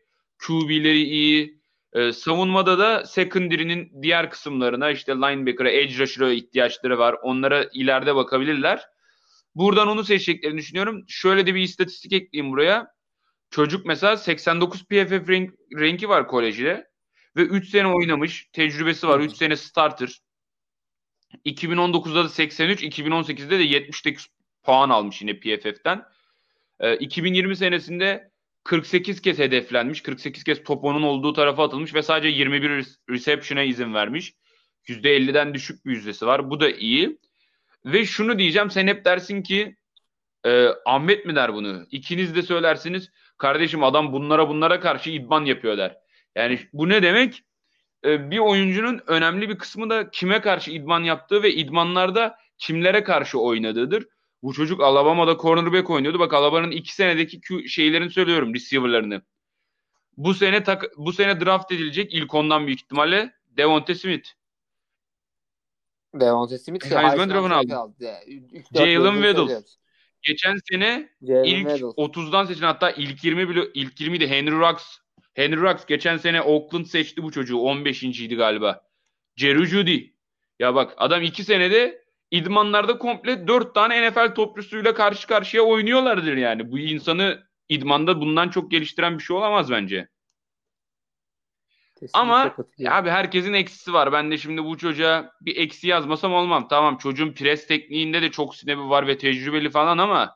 QB'leri iyi. Ee, savunmada da secondary'nin diğer kısımlarına işte linebacker'a, edge rusher'a ihtiyaçları var. Onlara ileride bakabilirler. Buradan onu seçeceklerini düşünüyorum. Şöyle de bir istatistik ekleyeyim buraya. Çocuk mesela 89 PFF rank, ranki var kolejde. Ve 3 sene oynamış. Tecrübesi var. 3 sene starter. 2019'da da 83, 2018'de de 78 puan almış yine PFF'ten. Ee, 2020 senesinde 48 kez hedeflenmiş. 48 kez top onun olduğu tarafa atılmış ve sadece 21 reception'a izin vermiş. %50'den düşük bir yüzdesi var. Bu da iyi. Ve şunu diyeceğim sen hep dersin ki e, Ahmet mi der bunu? İkiniz de söylersiniz. Kardeşim adam bunlara bunlara karşı idman yapıyor der. Yani bu ne demek? E, bir oyuncunun önemli bir kısmı da kime karşı idman yaptığı ve idmanlarda kimlere karşı oynadığıdır. Bu çocuk Alabama'da cornerback oynuyordu. Bak Alabama'nın iki senedeki şeylerini söylüyorum receiver'larını. Bu sene tak, bu sene draft edilecek ilk ondan büyük ihtimalle Devonte Smith. Devonte Smith şey, Heisman Trophy'ni aldı. Jalen Waddle. Geçen sene Jalen ilk Waddle. 30'dan seçilen hatta ilk 20 bile ilk 20'de Henry Rux. Henry Rux geçen sene Oakland seçti bu çocuğu. 15. idi galiba. Jerry Judy. Ya bak adam 2 senede idmanlarda komple 4 tane NFL topçusuyla karşı karşıya oynuyorlardır yani. Bu insanı idmanda bundan çok geliştiren bir şey olamaz bence. Kesinlikle Ama abi herkesin eksisi var. Ben de şimdi bu çocuğa bir eksi yazmasam olmam. Tamam çocuğun pres tekniğinde de çok sinebi var ve tecrübeli falan ama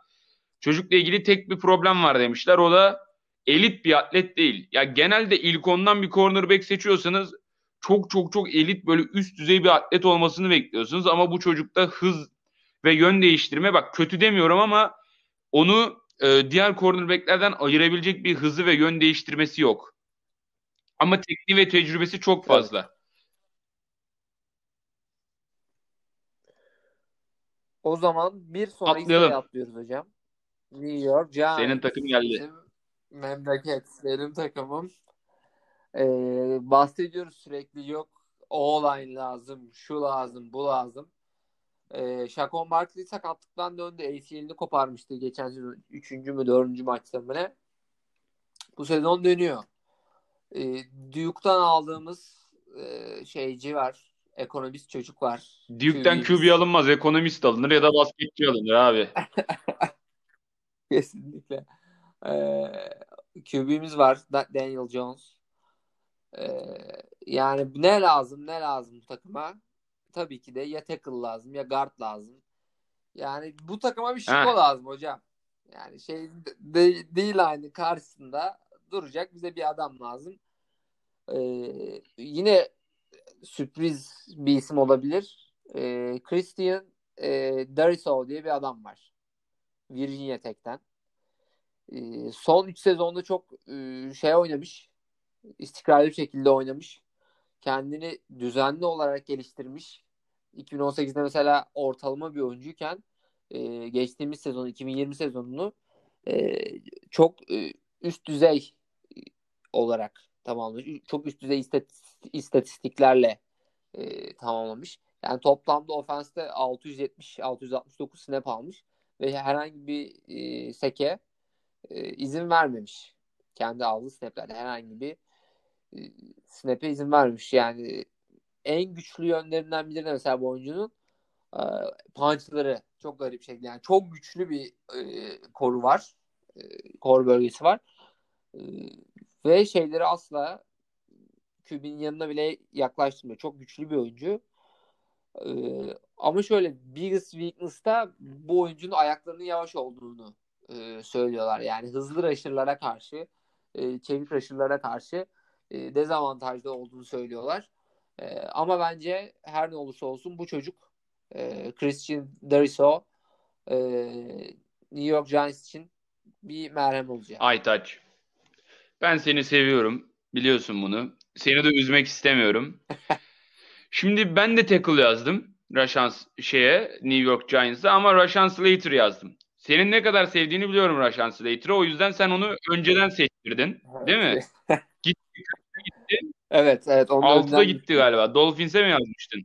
çocukla ilgili tek bir problem var demişler. O da elit bir atlet değil. Ya genelde ilk ondan bir cornerback seçiyorsanız çok çok çok elit böyle üst düzey bir atlet olmasını bekliyorsunuz ama bu çocukta hız ve yön değiştirme bak kötü demiyorum ama onu e, diğer cornerbacklerden ayırabilecek bir hızı ve yön değiştirmesi yok. Ama tekniği ve tecrübesi çok fazla. Evet. O zaman bir sonraki atlıyoruz hocam. New York Giants. Senin takım geldi. Memleket, benim takımım. Ee, bahsediyoruz sürekli yok o-line lazım, şu lazım, bu lazım. Ee, Şakon Barkley sakatlıktan döndü. ACL'ini koparmıştı geçen sezon 3. mü 4. maçta mı ne? Bu sezon dönüyor. Ee, Duke'dan aldığımız e, şeyci var. Ekonomist çocuk var. Duke'den QB alınmaz. Ekonomist alınır ya da basketçi alınır abi. Kesinlikle. Ee, QB'miz var. Daniel Jones. Ee, yani ne lazım ne lazım bu takıma? Tabii ki de ya tackle lazım ya guard lazım. Yani bu takıma bir şiko lazım hocam. Yani şey de, değil aynı karşısında duracak bize bir adam lazım. Ee, yine sürpriz bir isim olabilir. Ee, Christian e, Darisaw diye bir adam var. Virginia Tech'ten. Ee, son 3 sezonda çok e, şey oynamış istikrarlı bir şekilde oynamış. Kendini düzenli olarak geliştirmiş. 2018'de mesela ortalama bir oyuncuyken e, geçtiğimiz sezon 2020 sezonunu e, çok üst düzey olarak tamamlamış. Çok üst düzey istatistiklerle tamamlamış. Yani toplamda ofenste 670-669 snap almış ve herhangi bir e, seke e, izin vermemiş. Kendi aldığı snaplerde herhangi bir e, snap'e izin vermemiş. Yani en güçlü yönlerinden biri de mesela bu oyuncunun e, punchları çok garip şekilde. Yani çok güçlü bir e, koru var. E, kor bölgesi var. E, ve şeyleri asla QB'nin yanına bile yaklaştırmıyor. Çok güçlü bir oyuncu. E, ama şöyle biggest weakness'ta bu oyuncunun ayaklarının yavaş olduğunu e, söylüyorlar. Yani hızlı rusher'lara karşı e, çevik rusher'lara karşı e, dezavantajlı olduğunu söylüyorlar. E, ama bence her ne olursa olsun bu çocuk e, Christian Dariso e, New York Giants için bir merhem olacak. Aytaç. Ben seni seviyorum. Biliyorsun bunu. Seni de üzmek istemiyorum. Şimdi ben de tackle yazdım. Rashan şeye New York Giants'a ama Rashan Slater yazdım. Senin ne kadar sevdiğini biliyorum Rashan Slater'ı. O yüzden sen onu önceden seçtirdin. Değil mi? gitti, gitti. Evet, evet. 6'da gitti galiba. Dolphins'e mi yazmıştın?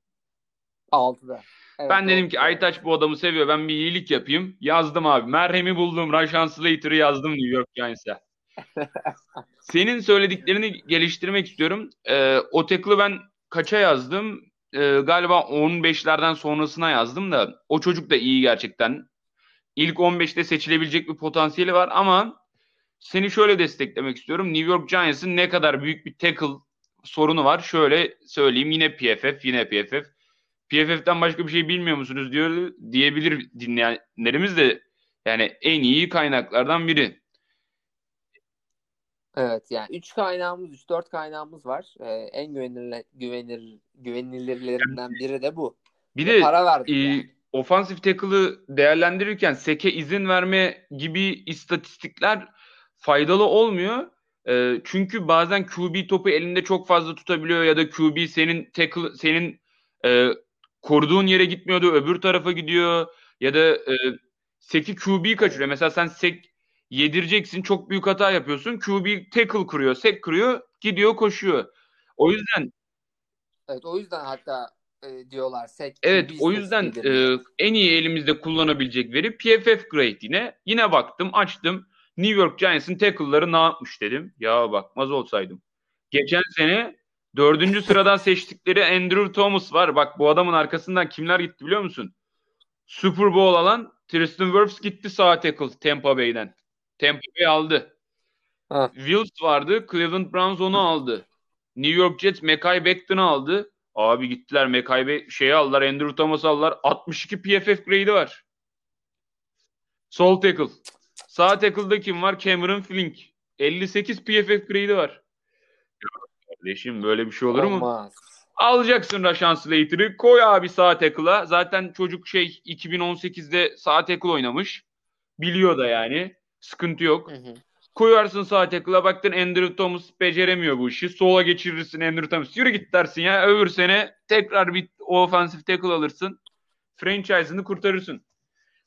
6'da. Evet, ben dedim ki Aytaç bu adamı seviyor. Ben bir iyilik yapayım. Yazdım abi. Merhemi buldum. Rashan Slater'ı yazdım New York Giants'a. Senin söylediklerini geliştirmek istiyorum. Ee, o tackle'ı ben kaça yazdım? Ee, galiba 15'lerden sonrasına yazdım da o çocuk da iyi gerçekten. İlk 15'te seçilebilecek bir potansiyeli var ama seni şöyle desteklemek istiyorum. New York Giants'ın ne kadar büyük bir tackle sorunu var. Şöyle söyleyeyim yine PFF, yine PFF. PFF'den başka bir şey bilmiyor musunuz diyor diyebilir dinleyenlerimiz de yani en iyi kaynaklardan biri. Evet yani 3 kaynağımız, 3-4 kaynağımız var. Ee, en güvenilir, güvenilir güvenilirlerinden biri de bu. Bir de para verdik e, yani. Ofansif tackle'ı değerlendirirken seke izin verme gibi istatistikler faydalı olmuyor. E, çünkü bazen QB topu elinde çok fazla tutabiliyor ya da QB senin tackle senin e, koruduğun yere gitmiyordu, öbür tarafa gidiyor ya da e, seki QB kaçırıyor. Mesela sen sek yedireceksin, çok büyük hata yapıyorsun. QB tackle kuruyor, sek kuruyor, gidiyor koşuyor. O yüzden Evet o yüzden hatta e, diyorlar sek. Evet o yüzden e, en iyi elimizde kullanabilecek veri PFF grade yine. Yine baktım, açtım. New York Giants'ın tackle'ları ne yapmış dedim. Ya bakmaz olsaydım. Geçen sene Dördüncü sıradan seçtikleri Andrew Thomas var. Bak bu adamın arkasından kimler gitti biliyor musun? Super Bowl alan Tristan Wirfs gitti sağ tackle Tampa Bay'den. Tampa Bay aldı. Ha. Wills vardı. Cleveland Browns onu aldı. New York Jets Mekai Becton'u aldı. Abi gittiler Mekai Be şeyi aldılar. Andrew Thomas aldılar. 62 PFF grade'i var. Sol tackle. Sağ tackle'da kim var? Cameron Flink. 58 PFF grade'i var. Kardeşim böyle bir şey olur Olmaz. mu? Alacaksın Rashan Slater'ı koy abi sağ tackle'a. Zaten çocuk şey 2018'de sağ tackle oynamış. Biliyor da yani. Sıkıntı yok. Hı hı. Koyarsın sağ tackle'a baktın Andrew Thomas beceremiyor bu işi. Sola geçirirsin Andrew Thomas. Yürü git dersin ya. Öbür sene tekrar bir offensive tackle alırsın. Franchise'ını kurtarırsın.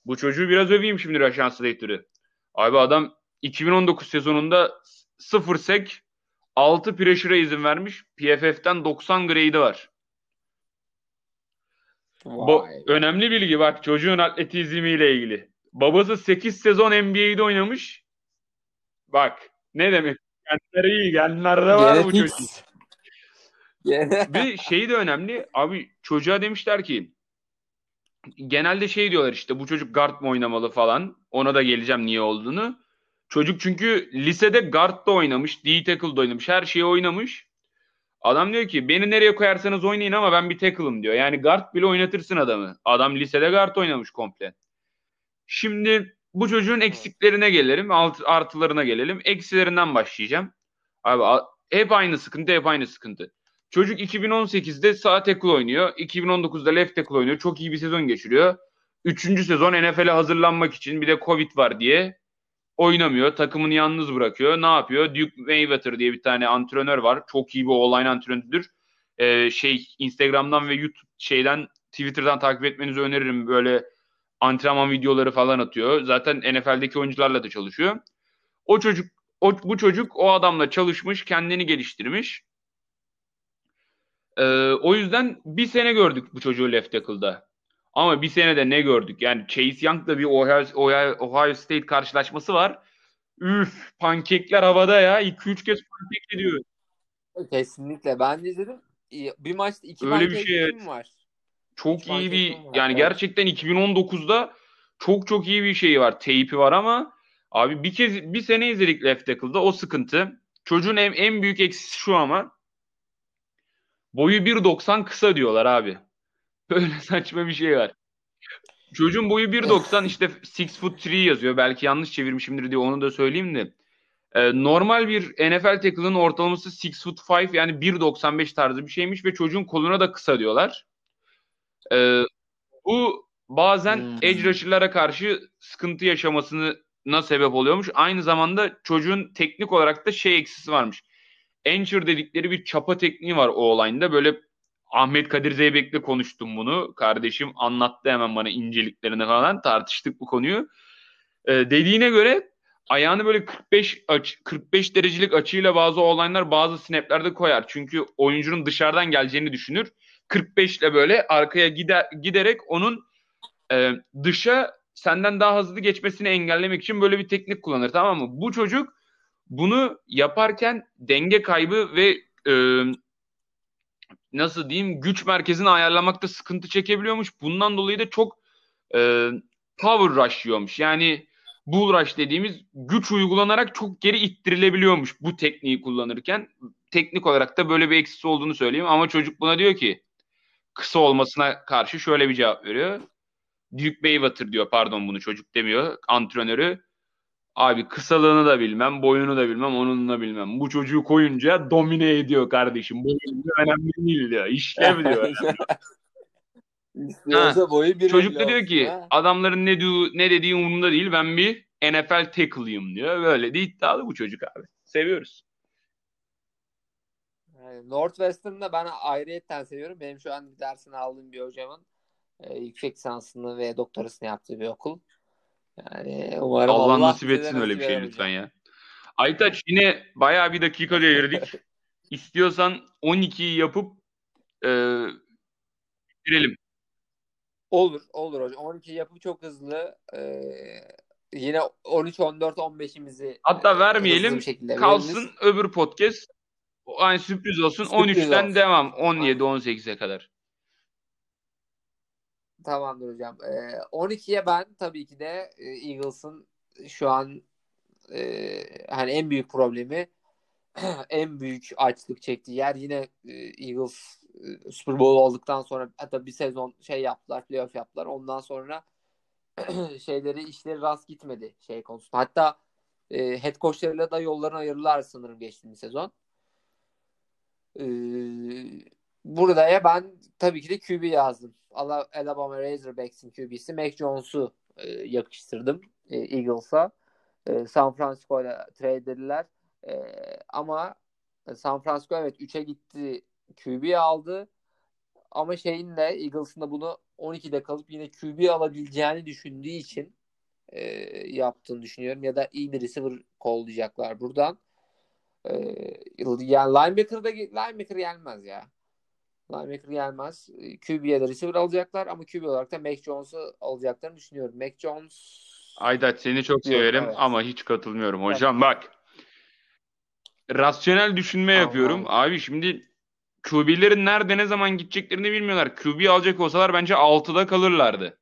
Bu çocuğu biraz öveyim şimdi Rashan Slater'ı. Abi adam 2019 sezonunda 0 sek 6 pressure'a izin vermiş. PFF'ten 90 grade'i var. Bu önemli bilgi bak çocuğun atletizmiyle ilgili. Babası 8 sezon NBA'de oynamış. Bak ne demek? Genleri iyi. Genlerde var bu çocuk. Bir şey de önemli. Abi çocuğa demişler ki genelde şey diyorlar işte bu çocuk guard mı oynamalı falan. Ona da geleceğim niye olduğunu. Çocuk çünkü lisede guard'da oynamış, D tackle'da oynamış, her şeyi oynamış. Adam diyor ki beni nereye koyarsanız oynayın ama ben bir tackle'ım diyor. Yani guard bile oynatırsın adamı. Adam lisede guard oynamış komple. Şimdi bu çocuğun eksiklerine gelelim, artılarına gelelim. Eksilerinden başlayacağım. Abi hep aynı sıkıntı, hep aynı sıkıntı. Çocuk 2018'de sağ tackle oynuyor. 2019'da left tackle oynuyor. Çok iyi bir sezon geçiriyor. Üçüncü sezon NFL'e hazırlanmak için bir de Covid var diye oynamıyor. Takımını yalnız bırakıyor. Ne yapıyor? Duke Mayweather diye bir tane antrenör var. Çok iyi bir online antrenördür. Ee, şey Instagram'dan ve YouTube şeyden Twitter'dan takip etmenizi öneririm. Böyle antrenman videoları falan atıyor. Zaten NFL'deki oyuncularla da çalışıyor. O çocuk o, bu çocuk o adamla çalışmış, kendini geliştirmiş. Ee, o yüzden bir sene gördük bu çocuğu left tackle'da. Ama bir senede ne gördük? Yani Chase Young'la bir Ohio, Ohio, Ohio State karşılaşması var. Üf pankekler havada ya. 2-3 kez pankek ediyor. Kesinlikle. Ben de izledim. Bir maçta iki Öyle bir şey, evet. var? Çok iyi bir var, yani evet. gerçekten 2019'da çok çok iyi bir şey var. Teypi var ama abi bir kez bir sene izledik left tackle'da o sıkıntı. Çocuğun en, en büyük eksisi şu ama boyu 1.90 kısa diyorlar abi. Böyle saçma bir şey var. Çocuğun boyu 1.90 işte 6 foot 3 yazıyor. Belki yanlış çevirmişimdir diye onu da söyleyeyim de. Ee, normal bir NFL tackle'ın ortalaması 6 foot 5 yani 1.95 tarzı bir şeymiş ve çocuğun koluna da kısa diyorlar. Ee, bu bazen Hmm. edge rusher'lara karşı sıkıntı yaşamasına sebep oluyormuş. Aynı zamanda çocuğun teknik olarak da şey eksisi varmış. Anchor dedikleri bir çapa tekniği var o olayında. Böyle Ahmet Kadir Zeybek'le konuştum bunu. Kardeşim anlattı hemen bana inceliklerini falan. Tartıştık bu konuyu. Ee, dediğine göre ayağını böyle 45 aç, 45 derecelik açıyla bazı olaylar bazı snaplerde koyar. Çünkü oyuncunun dışarıdan geleceğini düşünür. 45 ile böyle arkaya gider, giderek onun e, dışa senden daha hızlı geçmesini engellemek için böyle bir teknik kullanır tamam mı? Bu çocuk bunu yaparken denge kaybı ve e, nasıl diyeyim güç merkezini ayarlamakta sıkıntı çekebiliyormuş. Bundan dolayı da çok e, power rush yiyormuş. Yani bull rush dediğimiz güç uygulanarak çok geri ittirilebiliyormuş bu tekniği kullanırken. Teknik olarak da böyle bir eksisi olduğunu söyleyeyim ama çocuk buna diyor ki kısa olmasına karşı şöyle bir cevap veriyor. Duke Baywater diyor pardon bunu çocuk demiyor antrenörü. Abi kısalığını da bilmem, boyunu da bilmem, onunu da bilmem. Bu çocuğu koyunca domine ediyor kardeşim. Diyor, önemli değil diyor. İşlev diyor. Boyu bir Çocuk da diyor ki ha. adamların ne, diyor, ne dediği umurumda değil. Ben bir NFL tackle'ıyım diyor. Böyle de iddialı bu çocuk abi. Seviyoruz. Yani Northwestern'da ben ayrıyetten seviyorum. Benim şu an dersini aldığım bir hocamın e, yüksek lisansını ve doktorasını yaptığı bir okul. Yani umarım Allah, Allah, nasip etsin öyle bir şey eder lütfen hocam. ya. Aytaç yine bayağı bir dakika devirdik. İstiyorsan 12'yi yapıp e, bitirelim. Olur, olur hocam. 12 yapıp çok hızlı e, yine 13, 14, 15'imizi Hatta e, vermeyelim. Kalsın veririz. öbür podcast. Aynı sürpriz olsun. Sürpriz 13'ten olsun. devam. 17 18'e kadar. Tamamdır hocam. E, 12'ye ben tabii ki de e, Eagles'ın şu an e, hani en büyük problemi en büyük açlık çektiği yer yine e, Eagles e, Super Bowl olduktan sonra hatta bir sezon şey yaptılar, playoff yaptılar. Ondan sonra şeyleri işleri rast gitmedi şey konusunda. Hatta e, head coachlarıyla da yollarını ayırdılar sanırım geçtiğimiz sezon. E, buraya ben tabii ki de QB yazdım. Ala- Alabama Razorbacks'in QB'si Mac Jones'u e, yakıştırdım e, Eagles'a. E, San Francisco'yla trade edildiler. E, ama San Francisco evet 3'e gitti QB aldı. Ama şeyin de Eagles'ın da bunu 12'de kalıp yine QB alabileceğini düşündüğü için e, yaptığını düşünüyorum. Ya da iyi bir receiver kollayacaklar buradan. E, yani linebacker da linebacker gelmez ya. Linebacker gelmez. QB'ye de receiver alacaklar ama QB olarak da Mac Jones'u alacaklarını düşünüyorum. Mac Jones Aytaç seni çok Diyorum, severim evet. ama hiç katılmıyorum hocam. Bak. Rasyonel düşünme Allah yapıyorum. Allah. Abi şimdi QB'lerin nerede ne zaman gideceklerini bilmiyorlar. QB alacak olsalar bence 6'da kalırlardı.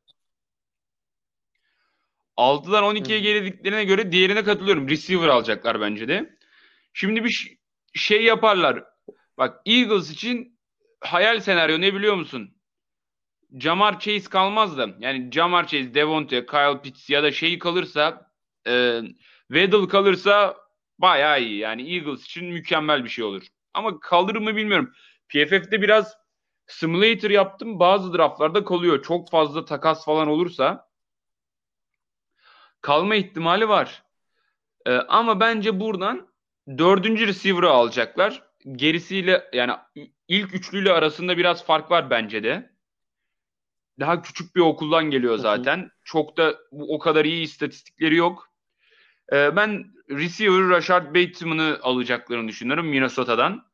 6'dan 12'ye Hı hı. geldiklerine göre diğerine katılıyorum. Receiver alacaklar bence de. Şimdi bir şey yaparlar. Bak Eagles için hayal senaryo ne biliyor musun? Jamar Chase kalmaz yani Jamar Chase, Devontae, Kyle Pitts ya da şey kalırsa e, Waddle kalırsa bayağı iyi. Yani Eagles için mükemmel bir şey olur. Ama kalır mı bilmiyorum. PFF'de biraz simulator yaptım. Bazı draftlarda kalıyor. Çok fazla takas falan olursa kalma ihtimali var. E, ama bence buradan dördüncü receiver'ı alacaklar. Gerisiyle yani ilk üçlüyle arasında biraz fark var bence de. Daha küçük bir okuldan geliyor hı. zaten. Çok da bu- o kadar iyi istatistikleri yok. Ee, ben receiver Rashard Bateman'ı alacaklarını düşünüyorum Minnesota'dan.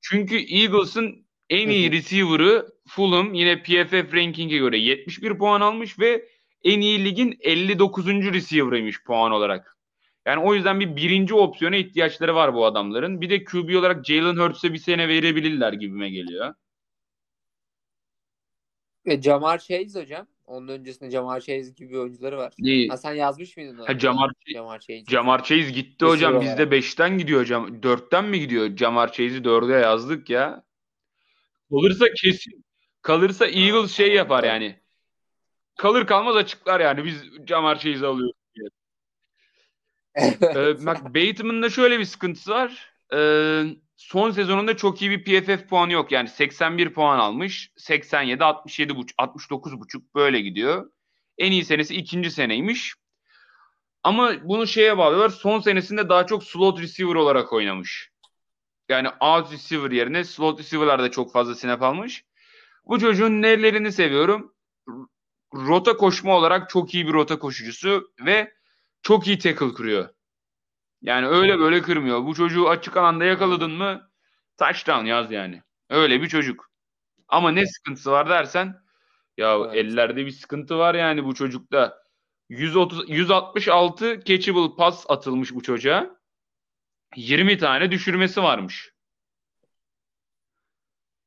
Çünkü Eagles'ın en Hı iyi hı. receiver'ı Fulham yine PFF ranking'e göre 71 puan almış ve en iyi ligin 59. receiver'ıymış puan olarak. Yani o yüzden bir birinci opsiyona ihtiyaçları var bu adamların. Bir de QB olarak Jalen Hurts'e bir sene verebilirler gibime geliyor. Ve Jamar Chase hocam. Onun öncesinde Jamar Chase gibi oyuncuları var. İyi. Ha, sen yazmış mıydın onu? Ha, Jamar, Jamar Chase. Jamar Chase gitti Receiver hocam. Bizde 5'ten gidiyor hocam. 4'ten mi gidiyor? Jamar Chase'i 4'e yazdık ya. Kalırsa kesin. Kalırsa Eagles şey yapar yani. Kalır kalmaz açıklar yani. Biz Jamar Chase'i alıyoruz. Ee, bak Bateman'ın da şöyle bir sıkıntısı var. Ee, son sezonunda çok iyi bir PFF puanı yok. Yani 81 puan almış. 87, 67 buçuk, 69 buçuk böyle gidiyor. En iyi senesi ikinci seneymiş. Ama bunu şeye bağlıyorlar. Son senesinde daha çok slot receiver olarak oynamış. Yani out receiver yerine slot receiver'larda çok fazla snap almış. Bu çocuğun nelerini seviyorum? Rota koşma olarak çok iyi bir rota koşucusu ve çok iyi tackle kuruyor. Yani öyle böyle kırmıyor. Bu çocuğu açık alanda yakaladın mı touchdown yaz yani. Öyle bir çocuk. Ama ne sıkıntısı var dersen ya Evet. ellerde bir sıkıntı var yani bu çocukta. 130 166 catchable pass atılmış bu çocuğa. 20 tane düşürmesi varmış.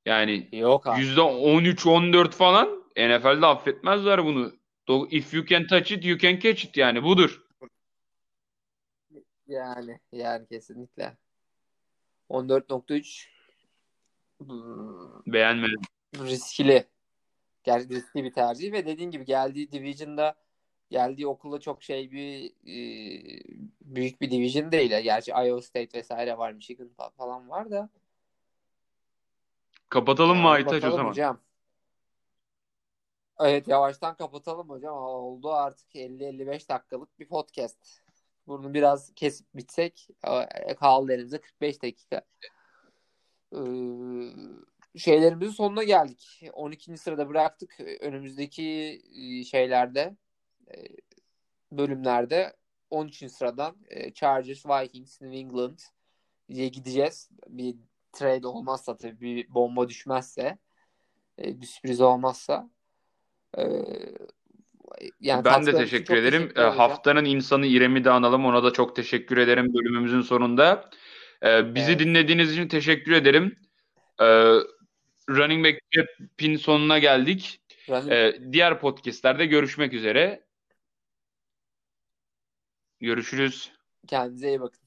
Yani Yok abi. %13-14 falan NFL'de affetmezler bunu. If you can touch it, you can catch it yani budur. Yani yani kesinlikle. 14.3 hmm, Beğenmedim. riskli. Gerçi riskli bir tercih ve dediğin gibi geldiği division'da geldiği okulda çok şey bir e, büyük bir division değil. Gerçi Iowa State vesaire var, Michigan fa- falan var da. Kapatalım mı Yani Aytaç o zaman? hocam. Evet yavaştan kapatalım hocam. Oldu artık 50-55 dakikalık bir podcast. Bunu biraz kesip bitsek e, kaldı elimizde 45 dakika. Ee, şeylerimizin sonuna geldik. 12. sırada bıraktık. Önümüzdeki e, şeylerde e, bölümlerde 13. sıradan Chargers, Vikings, New England diye gideceğiz. Bir trade olmazsa tabii bir bomba düşmezse bir sürpriz olmazsa yani Ben de teşekkür ederim. teşekkür Ee, hocam. haftanın insanı İrem'i de analım. Ona da çok teşekkür ederim bölümümüzün sonunda. Ee, bizi Evet. dinlediğiniz için teşekkür ederim. Ee, Running Back Pin sonuna geldik. Running- Ee, diğer podcastlerde görüşmek üzere. Görüşürüz. Kendinize iyi bakın.